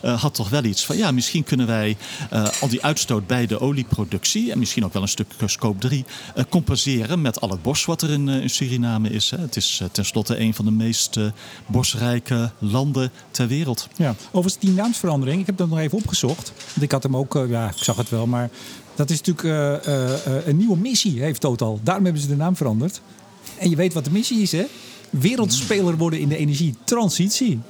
uh, had toch wel iets van... ja, misschien kunnen wij uh, al die uitstoot bij de olieproductie... en misschien ook wel een stuk scope 3 compenseren... met al het bos wat er in, in Suriname is. Hè. Het is tenslotte een van de meest bosrijke landen ter wereld. Ja, overigens die naamsverandering, ik heb dat nog even opgezocht. Want ik had hem ook, ja, ik zag het wel, maar dat is natuurlijk uh, uh, een nieuwe missie, heeft Total. Daarom hebben ze de naam veranderd. En je weet wat de missie is, hè? Wereldspeler worden in de energietransitie.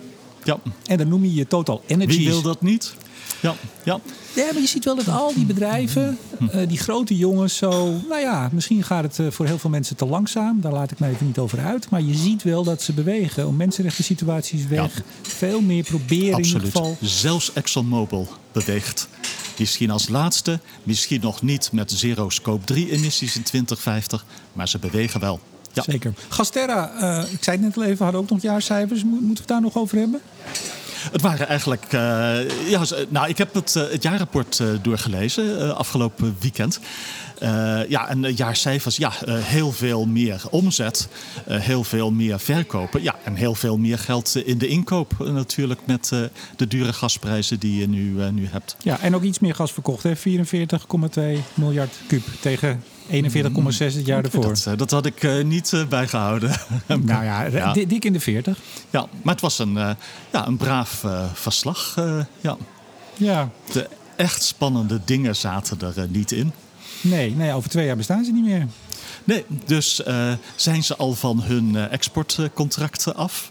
Ja. En dan noem je je Total Energies. Wie wil dat niet? Ja, ja. Ja, maar je ziet wel dat al die bedrijven, uh, die grote jongens, zo. Nou ja, misschien gaat het voor heel veel mensen te langzaam. Daar laat ik me even niet over uit. Maar je ziet wel dat ze bewegen om mensenrechten situaties weg. Ja. Veel meer proberen Absoluut. in ieder geval. Zelfs ExxonMobil beweegt. Misschien als laatste, misschien nog niet met zero scope 3 emissies in 2050, maar ze bewegen wel. Ja. Zeker. Gasterra, uh, ik zei het net al even, hadden ook nog jaarcijfers. Moeten we het daar nog over hebben? Het waren eigenlijk. Uh, ja, nou, ik heb het, uh, het jaarrapport doorgelezen afgelopen weekend. ja, en jaarcijfers, ja, heel veel meer omzet, heel veel meer verkopen. Ja, en heel veel meer geld in de inkoop natuurlijk met de dure gasprijzen die je nu, nu hebt. Ja, en ook iets meer gas verkocht, 44,2 miljard kub tegen 41,6 het jaar ervoor. Dat, dat had ik uh, niet uh, bijgehouden. nou ja, ja, dik in de 40. Ja, maar het was een, uh, ja, een braaf verslag. ja. ja. De echt spannende dingen zaten er niet in. Nee, nee, over twee jaar bestaan ze niet meer. Nee, dus zijn ze al van hun exportcontracten af?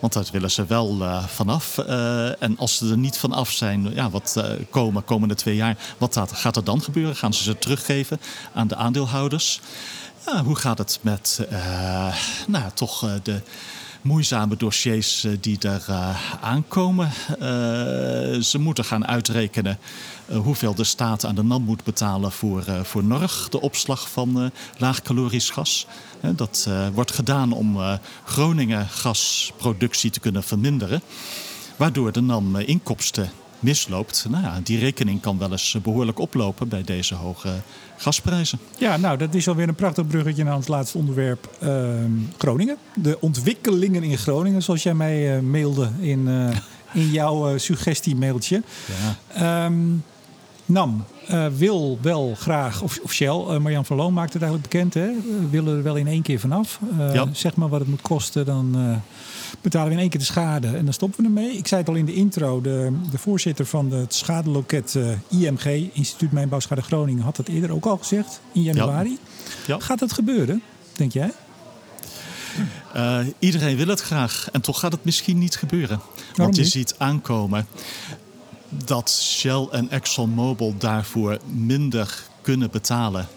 Want daar willen ze wel uh, vanaf. Uh, en als ze er niet vanaf zijn, ja, wat uh, komen komende twee jaar, wat gaat er dan gebeuren? Gaan ze ze teruggeven aan de aandeelhouders? Ja, hoe gaat het met nou, toch de moeizame dossiers die er aankomen? ze moeten gaan uitrekenen hoeveel de staat aan de NAM moet betalen voor, voor NORG, de opslag van laagcalorisch gas. Dat uh, wordt gedaan om uh, Groningen gasproductie te kunnen verminderen. Waardoor de NAM uh, inkomsten misloopt. Nou ja, die rekening kan wel eens behoorlijk oplopen bij deze hoge gasprijzen. Ja, nou, dat is alweer een prachtig bruggetje naar ons laatste onderwerp. Ehm, Groningen. De ontwikkelingen in Groningen, zoals jij mij mailde in, in jouw suggestie-mailtje. Ja. Um, NAM uh, wil wel graag, of, of Shell, uh, Marjan van Loon maakt het eigenlijk bekend, hè? We willen er wel in één keer vanaf. Uh, ja. Zeg maar wat het moet kosten, dan betalen we in één keer de schade en dan stoppen we ermee. Ik zei het al in de intro, de, de voorzitter van het schadeloket IMG, Instituut Mijnbouwschade Groningen, had dat eerder ook al gezegd, in januari. Ja. Ja. Gaat dat gebeuren, denk jij? iedereen wil het graag en toch gaat het misschien niet gebeuren. Waarom Want je niet? ziet aankomen dat Shell en ExxonMobil daarvoor minder kunnen betalen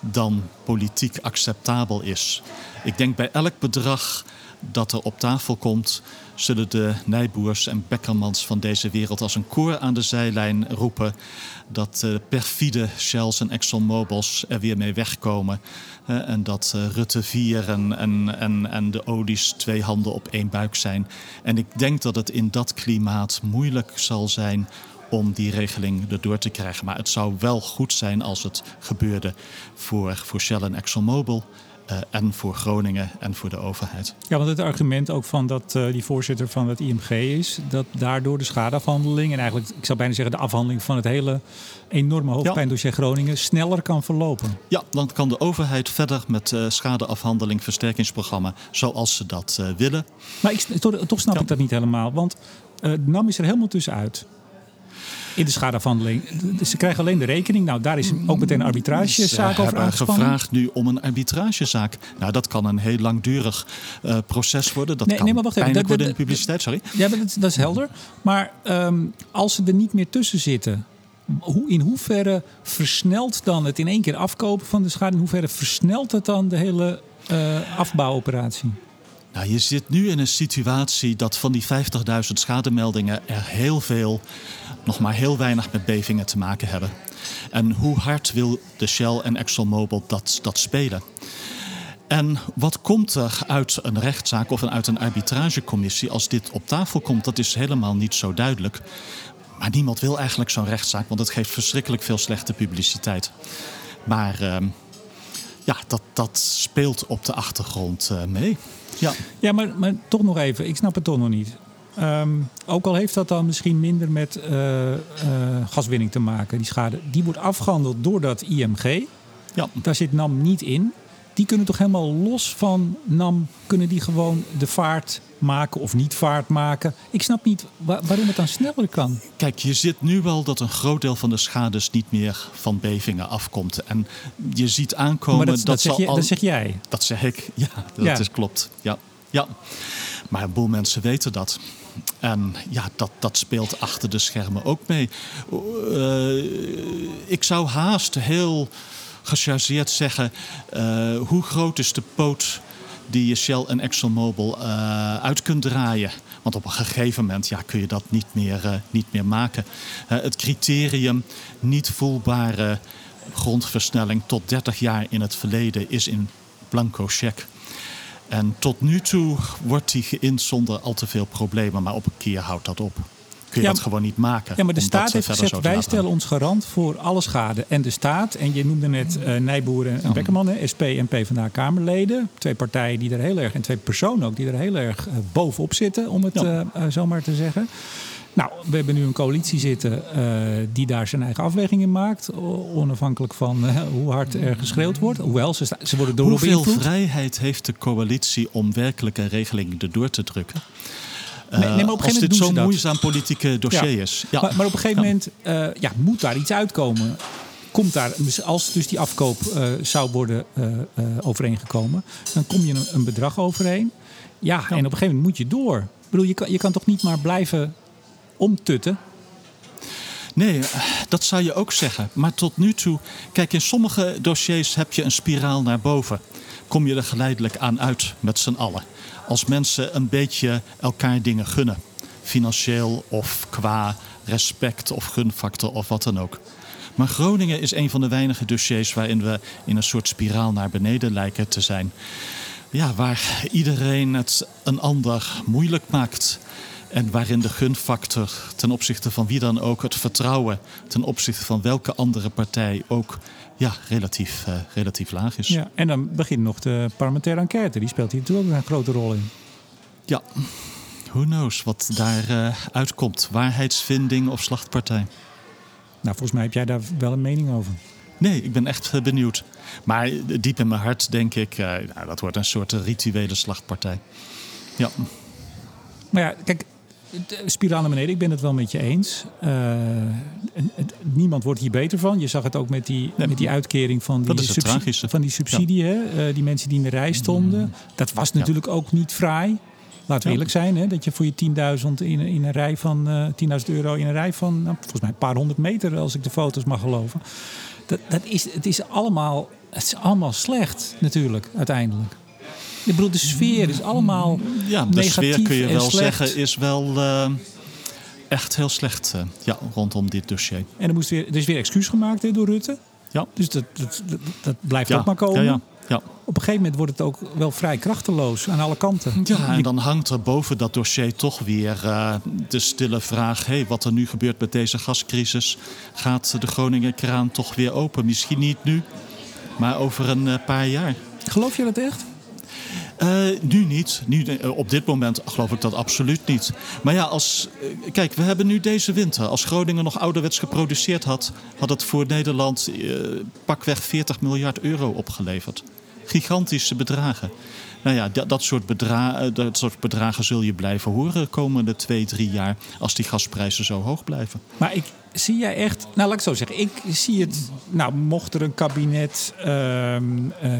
dan politiek acceptabel is. Ik denk bij elk bedrag dat er op tafel komt, zullen de Nijboers en Beckermans van deze wereld als een koor aan de zijlijn roepen dat uh, perfide Shells en ExxonMobils er weer mee wegkomen. Uh, en dat uh, Rutte 4 en, en, en, en de olies twee handen op één buik zijn. En ik denk dat het in dat klimaat moeilijk zal zijn om die regeling erdoor te krijgen. Maar het zou wel goed zijn als het gebeurde voor, voor Shell en ExxonMobil. Uh, en voor Groningen en voor de overheid. Ja, want het argument ook van dat uh, die voorzitter van het IMG is dat daardoor de schadeafhandeling en eigenlijk, ik zou bijna zeggen, de afhandeling van het hele enorme hoofdpijndossier. Groningen sneller kan verlopen. Ja, dan kan de overheid verder met uh, schadeafhandeling, versterkingsprogramma, zoals ze dat willen. Maar ik, toch, toch snap ja. ik dat niet helemaal, want NAM is er helemaal tussenuit in de schadeafhandeling. Ze krijgen alleen de rekening. Nou, daar is ook meteen een arbitragezaak over aangespannen. gevraagd nu om een arbitragezaak. Nou, dat kan een heel langdurig uh, proces worden. Dat nee, kan nee, maar wacht even. Dat, worden in de publiciteit, sorry. Ja, dat, dat is helder. Maar um, als ze er niet meer tussen zitten... Hoe, in hoeverre versnelt dan het in één keer afkopen van de schade? In hoeverre versnelt het dan de hele uh, afbouwoperatie? Je zit nu in een situatie dat van die 50.000 schademeldingen er heel veel, nog maar heel weinig met bevingen te maken hebben. En hoe hard wil de Shell en ExxonMobil dat, dat spelen? En wat komt er uit een rechtszaak of uit een arbitragecommissie als dit op tafel komt? Dat is helemaal niet zo duidelijk. Maar niemand wil eigenlijk zo'n rechtszaak, want het geeft verschrikkelijk veel slechte publiciteit. Maar. Uh, ja, dat, dat speelt op de achtergrond uh, mee. Ja, ja maar, maar toch nog even, ik snap het toch nog niet. Um, ook al heeft dat dan misschien minder met uh, uh, gaswinning te maken, die schade. Die wordt afgehandeld door dat IMG. Ja. Daar zit NAM niet in. Die kunnen toch helemaal los van NAM, kunnen die gewoon de vaart maken of niet vaart maken. Ik snap niet waarom het dan sneller kan. Kijk, je ziet nu wel dat een groot deel van de schades niet meer van bevingen afkomt. En je ziet aankomen dat, dat, zeg, je, dat zeg jij. Dat zeg ik, ja, dat Is, klopt. Ja, ja. Maar een boel mensen weten dat. En ja, dat, dat speelt achter de schermen ook mee. Uh, ik zou haast heel gechargeerd zeggen: uh, hoe groot is de poot die je Shell en ExxonMobil uh, uit kunt draaien? Want op een gegeven moment ja, kun je dat niet meer, uh, niet meer maken. het criterium niet voelbare grondversnelling tot 30 jaar in het verleden is in blanco check. En tot nu toe wordt die geïnd zonder al te veel problemen, maar op een keer houdt dat op. Kun je dat gewoon niet maken. Ja, maar de staat heeft gezegd, wij stellen ons garant voor alle schade. En de staat, en je noemde net uh, Nijboer en Beckerman, SP en PvdA Kamerleden. Twee partijen die er heel erg, en twee personen ook, die er heel erg uh, bovenop zitten, om het ja. uh, zo maar te zeggen. Nou, we hebben nu een coalitie zitten uh, die daar zijn eigen afweging in maakt. Onafhankelijk van uh, hoe hard er geschreeuwd wordt. Hoewel, ze, ze worden door Hoeveel vrijheid heeft de coalitie om werkelijke regelingen erdoor te drukken? Uh, nee, maar op een als dit zo'n moeizaam politieke dossier ja. is. Ja. Maar, maar, op een gegeven moment ja, moet daar iets uitkomen. Komt daar, als dus die afkoop zou worden overeengekomen, dan kom je een, een bedrag overeen. Ja, en op een gegeven moment moet je door. Ik bedoel, je kan, je kan toch niet maar blijven omtutten? Nee, dat zou je ook zeggen. Maar tot nu toe, kijk, in sommige dossiers heb je een spiraal naar boven. Kom je er geleidelijk aan uit met z'n allen. Als mensen een beetje elkaar dingen gunnen. Financieel of qua respect of gunfactor of wat dan ook. Maar Groningen is een van de weinige dossiers waarin we in een soort spiraal naar beneden lijken te zijn. Ja, waar iedereen het een ander moeilijk maakt. En waarin de gunfactor ten opzichte van wie dan ook, het vertrouwen ten opzichte van welke andere partij ook ja, relatief, uh, relatief laag is. Ja, en dan begint nog de parlementaire enquête. Die speelt hier natuurlijk ook een grote rol in. Ja, who knows wat daar uh, uitkomt. Waarheidsvinding of slachtpartij. Nou, volgens mij heb jij daar wel een mening over. Nee, ik ben echt benieuwd. Maar diep in mijn hart denk ik, uh, nou, dat wordt een soort rituele slachtpartij. Ja. Maar ja, kijk, spiraal naar beneden, ik ben het wel met je eens. Uh, niemand wordt hier beter van. Je zag het ook met die, met die uitkering van die, subsidie, van die subsidie. Hè? Uh, die mensen die in de rij stonden. Mm. Dat was natuurlijk ook niet fraai. Laten we eerlijk zijn, hè? dat je voor je 10.000 in, in een rij van uh, eh, 10.000 euro in een rij van nou, volgens mij een paar honderd meter, als ik de foto's mag geloven. Dat, dat is, het, is allemaal, het is allemaal slecht, natuurlijk, uiteindelijk. Ik bedoel, de sfeer is allemaal ja, de sfeer kun je wel slecht. zeggen is wel uh, echt heel slecht uh, ja, rondom dit dossier. En er, moest weer, er is weer excuus gemaakt hè, door Rutte. Ja. Dus dat, dat, dat, blijft ook maar komen. Ja, ja. Op een gegeven moment wordt het ook wel vrij krachteloos aan alle kanten. Ja, en dan hangt er boven dat dossier toch weer uh, de stille vraag: hey, wat er nu gebeurt met deze gascrisis? Gaat de Groningen kraan toch weer open? Misschien niet nu, maar over een paar jaar. Geloof je dat echt? Uh, nu niet. Nu, uh, op dit moment geloof ik dat absoluut niet. Maar ja, als, uh, kijk, we hebben nu deze winter. Als Groningen nog ouderwets geproduceerd had, had het voor Nederland pakweg 40 miljard euro opgeleverd. Gigantische bedragen. Nou ja, dat, dat, soort bedragen, dat soort bedragen zul je blijven horen de komende twee, drie jaar. Als die gasprijzen zo hoog blijven. Maar ik, zie jij echt, nou laat ik zo zeggen, ik zie het, nou mocht er een kabinet, uh, uh,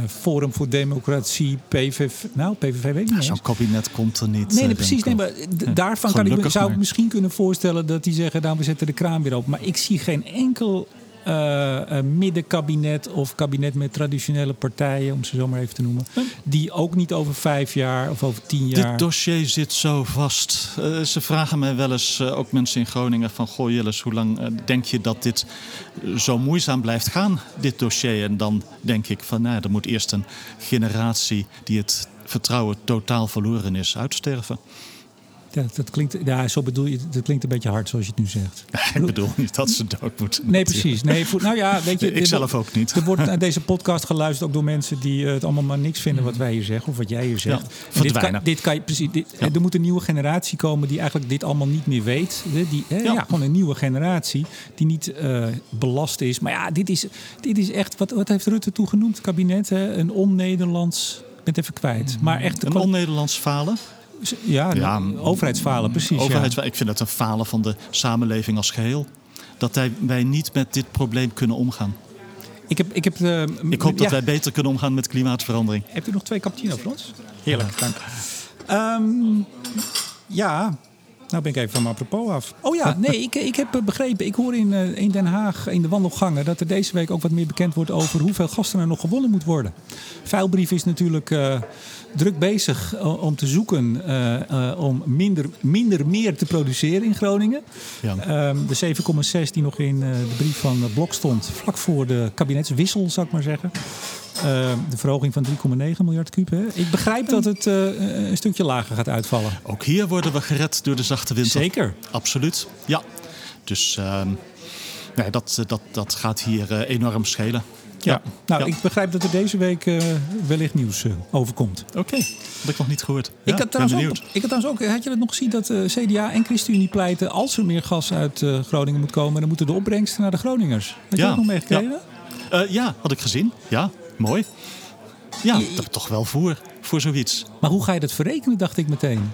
Forum voor Democratie, PVV, nou PVV weet ik niet. Zo'n kabinet komt er niet. Nee, nee precies. Nee, maar daarvan kan ik, zou ik misschien kunnen voorstellen dat die zeggen, nou we zetten de kraan weer open. Maar ik zie geen enkel uh, middenkabinet of kabinet met traditionele partijen, om ze zo maar even te noemen, die ook niet over vijf jaar of over tien jaar. Dit dossier zit zo vast. Uh, ze vragen mij wel eens, uh, ook mensen in Groningen, van goh Jilles, hoe lang denk je dat dit zo moeizaam blijft gaan, dit dossier? En dan denk ik van, nou, er moet eerst een generatie die het vertrouwen totaal verloren is, uitsterven. Dat, dat klinkt, ja, zo bedoel je, dat klinkt een beetje hard zoals je het nu zegt. Ik bedoel niet dat ze dood moeten. Nee, precies. Nee, voor, nou ja, weet je, Ik zelf ook niet. Er wordt naar deze podcast geluisterd ook door mensen die eh, het allemaal maar niks vinden wat wij hier zeggen of wat jij hier zegt. Ja, dit kan, verdwijnen. dit kan je precies. Dit, Ja. Er moet een nieuwe generatie komen die eigenlijk dit allemaal niet meer weet. Die, hè, ja. Ja. gewoon een nieuwe generatie die niet eh, belast is. Maar ja, dit is, dit is echt, wat, wat heeft Rutte toen genoemd, kabinet? Hè? Een on-Nederlands. Ik ben het even kwijt. Maar echt Een on-Nederlands falen. Ja, Ja, de overheidsfalen, precies. Overheid, ja. Ik vind het een falen van de samenleving als geheel. Dat wij, niet met dit probleem kunnen omgaan. Ik heb, ik heb, eh, Ik hoop dat ja. wij beter kunnen omgaan met klimaatverandering. Hebt u nog twee cappuccino voor ons? Heerlijk, dank. Ehm, ja, nou ben ik even van mijn apropos af. Oh ja, nee, ik, ik heb eh, begrepen, ik hoor in, eh, in Den Haag, in de wandelgangen... dat er deze week ook wat meer bekend wordt over hoeveel gasten er nog gewonnen moet worden. Vuilbrief is natuurlijk eh, druk bezig om te zoeken eh, eh, om minder, minder meer te produceren in Groningen. Ja. Ehm, de 7,6 die nog in eh, de brief van Blok stond, vlak voor de kabinetswissel, zou ik maar zeggen. Ehm, de verhoging van 3,9 miljard kuub. Hè? Ik begrijp dat het eh, een stukje lager gaat uitvallen. Ook hier worden we gered door de zachte winter. Zeker. Absoluut, ja. Dus ehm, nee, dat, dat, dat gaat hier eh, enorm schelen. Ja. Nou, Ja. ik begrijp dat er deze week eh, wellicht nieuws eh, overkomt. Oké, dat heb ik nog niet gehoord. Ja, ik, had trouwens ook, ik had trouwens ook, had je dat nog gezien dat eh, CDA en ChristenUnie pleiten... als er meer gas uit eh, Groningen moet komen, dan moeten de opbrengsten naar de Groningers. Had je Ja, dat nog meegekregen? Eh, ja, had ik gezien. Ja, mooi. Ja, toch- toch wel voor, voor zoiets. Maar hoe ga je dat verrekenen, dacht ik meteen.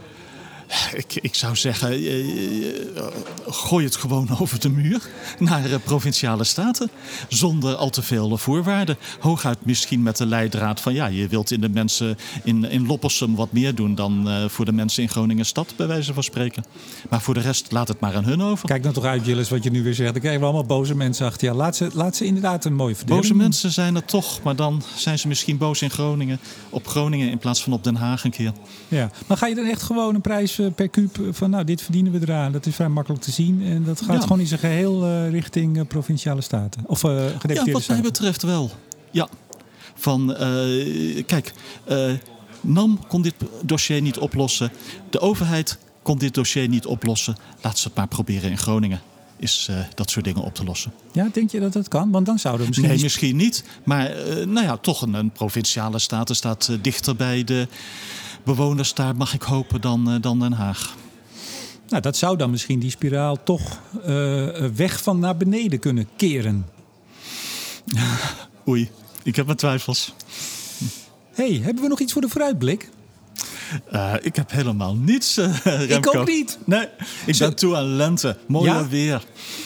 Ik, ik zou zeggen, eh, eh, gooi het gewoon over de muur naar eh, provinciale staten. Zonder al te veel voorwaarden. Hooguit misschien met de leidraad van ja, je wilt in de mensen in, in Loppersum wat meer doen dan eh, voor de mensen in Groningen stad, bij wijze van spreken. Maar voor de rest laat het maar aan hun over. Kijk nou toch uit, Gilles, wat je nu weer zegt. Dan krijgen we allemaal boze mensen achter. Ja, laat ze, laat ze inderdaad een mooie verdeling Boze mensen zijn er toch, maar dan zijn ze misschien boos in Groningen. Op Groningen in plaats van op Den Haag een keer. Ja. Maar ga je dan echt gewoon een prijs eh, per kuub eh, van nou, dit verdienen we eraan. Dat is vrij makkelijk te zien. En dat gaat Ja. gewoon in zijn geheel eh, richting eh, provinciale staten. Of eh Ja, gedeputeerde wat mij betreft wel. Ja. Van, eh, kijk, eh, NAM kon dit dossier niet oplossen. De overheid kon dit dossier niet oplossen. Laat ze het maar proberen in Groningen. Is eh, dat soort dingen op te lossen. Ja, denk je dat dat kan? Want dan zouden we misschien... Nee, misschien niet. Maar eh, nou ja, toch een, een provinciale staten staat eh, dichter bij de bewoners daar, mag ik hopen, dan, eh, dan Den Haag. Nou, dat zou dan misschien die spiraal toch eh, weg van naar beneden kunnen keren. Oei, ik heb mijn twijfels. hey, hebben we nog iets voor de vooruitblik? Eh, ik heb helemaal niets, eh Remco. ook niet. Nee, ik ben toe aan lente. Mooi Ja? weer.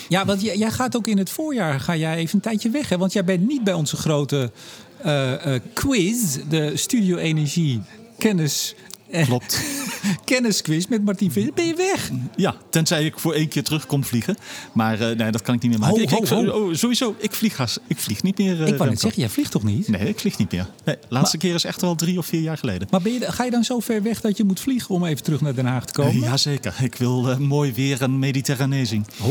Ja, want jij, jij gaat ook in het voorjaar ga jij even een tijdje weg. Hè? Want jij bent niet bij onze grote eh, eh, quiz, de Studio Energie kennis... eh, Klopt. kennisquiz met Martien Visser. Ben je weg? Ja, tenzij ik voor één keer terug kom vliegen. Maar eh, nee, dat kan ik niet meer maken. Ho, ik, ho, ik- ho. oh, sowieso, ik vlieg, ik vlieg niet meer. eh, ik wou net zeggen, jij vliegt toch niet? Nee, ik vlieg niet meer. Nee, laatste keer is echt wel drie of vier jaar geleden. Maar ben je, ga je dan zo ver weg dat je moet vliegen om even terug naar Den Haag te komen? Jazeker, ik wil mooi weer en mediterranezing. Oh.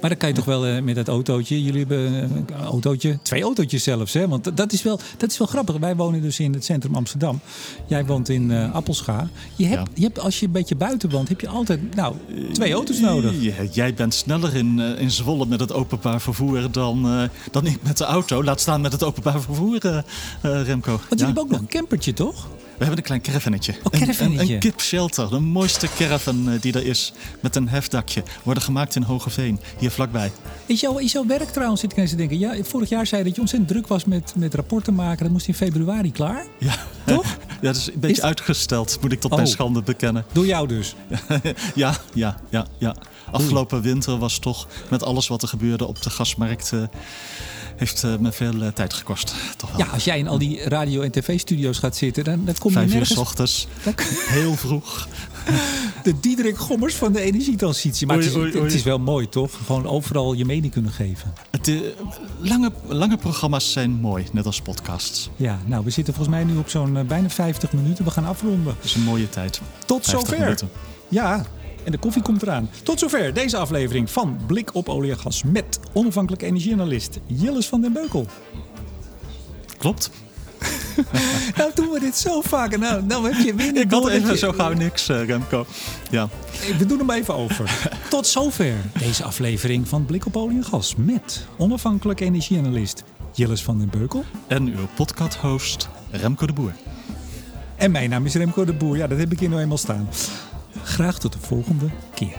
Maar dan kan je toch wel met dat autootje. Jullie hebben een autootje, twee autootjes zelfs. Hè? Want dat is, wel, dat is wel grappig. Wij wonen dus in het centrum Amsterdam. Jij woont in eh Je hebt, Ja. je hebt, als je een beetje buiten woont, heb je altijd nou, twee auto's nodig. Jij bent sneller in, eh, in Zwolle met het openbaar vervoer dan, eh, dan ik met de auto. Laat staan met het openbaar vervoer, eh, Remco. Want jullie Ja, hebben ook nog een campertje, toch? We hebben een klein caravannetje. Oh, Een- Een, kipshelter, de mooiste caravan die er is. Met een hefdakje. Worden gemaakt in Hogeveen, hier vlakbij. Is jouw, is jouw werk trouwens, zit ik eens te denken. Ja, vorig jaar zei je dat je ontzettend druk was met, met rapporten maken. Dat moest in februari klaar. Ja, Toch? ja dat is een beetje Is- uitgesteld, moet ik tot mijn Oh. schande bekennen. Door jou dus. ja, ja, ja, ja. Afgelopen winter was toch met alles wat er gebeurde op de gasmarkt... eh, heeft eh, me veel eh, tijd gekost. Toch wel. Ja, als jij in al die radio- en tv-studio's gaat zitten, dan dat kom je Vijf uur s ochtends, heel vroeg. De Diederik Gommers van de energietransitie. Maar Oei, het, is, oei, oei. het is wel mooi, toch? Gewoon overal je mening kunnen geven. Het, eh, lange, lange programma's zijn mooi, net als podcasts. Ja, nou, we zitten volgens mij nu op zo'n eh, bijna 50 minuten. We gaan afronden. Dat is een mooie tijd. Tot 50 zover. minuten. Ja, en de koffie komt eraan. Tot zover deze aflevering van Blik op olie en gas met onafhankelijke energieanalist Jilles van den Beukel. Klopt. nou doen we dit zo vaak. Nou, nou heb je weer Ik had even zo gauw niks, uh, Remco. Ja. We doen hem even over. Tot zover deze aflevering van Blik op olie en gas met onafhankelijk energieanalist Jillis van den Beukel. En uw podcast-host Remco de Boer. En mijn naam is Remco de Boer. Ja, dat heb ik hier nou eenmaal staan. Graag tot de volgende keer.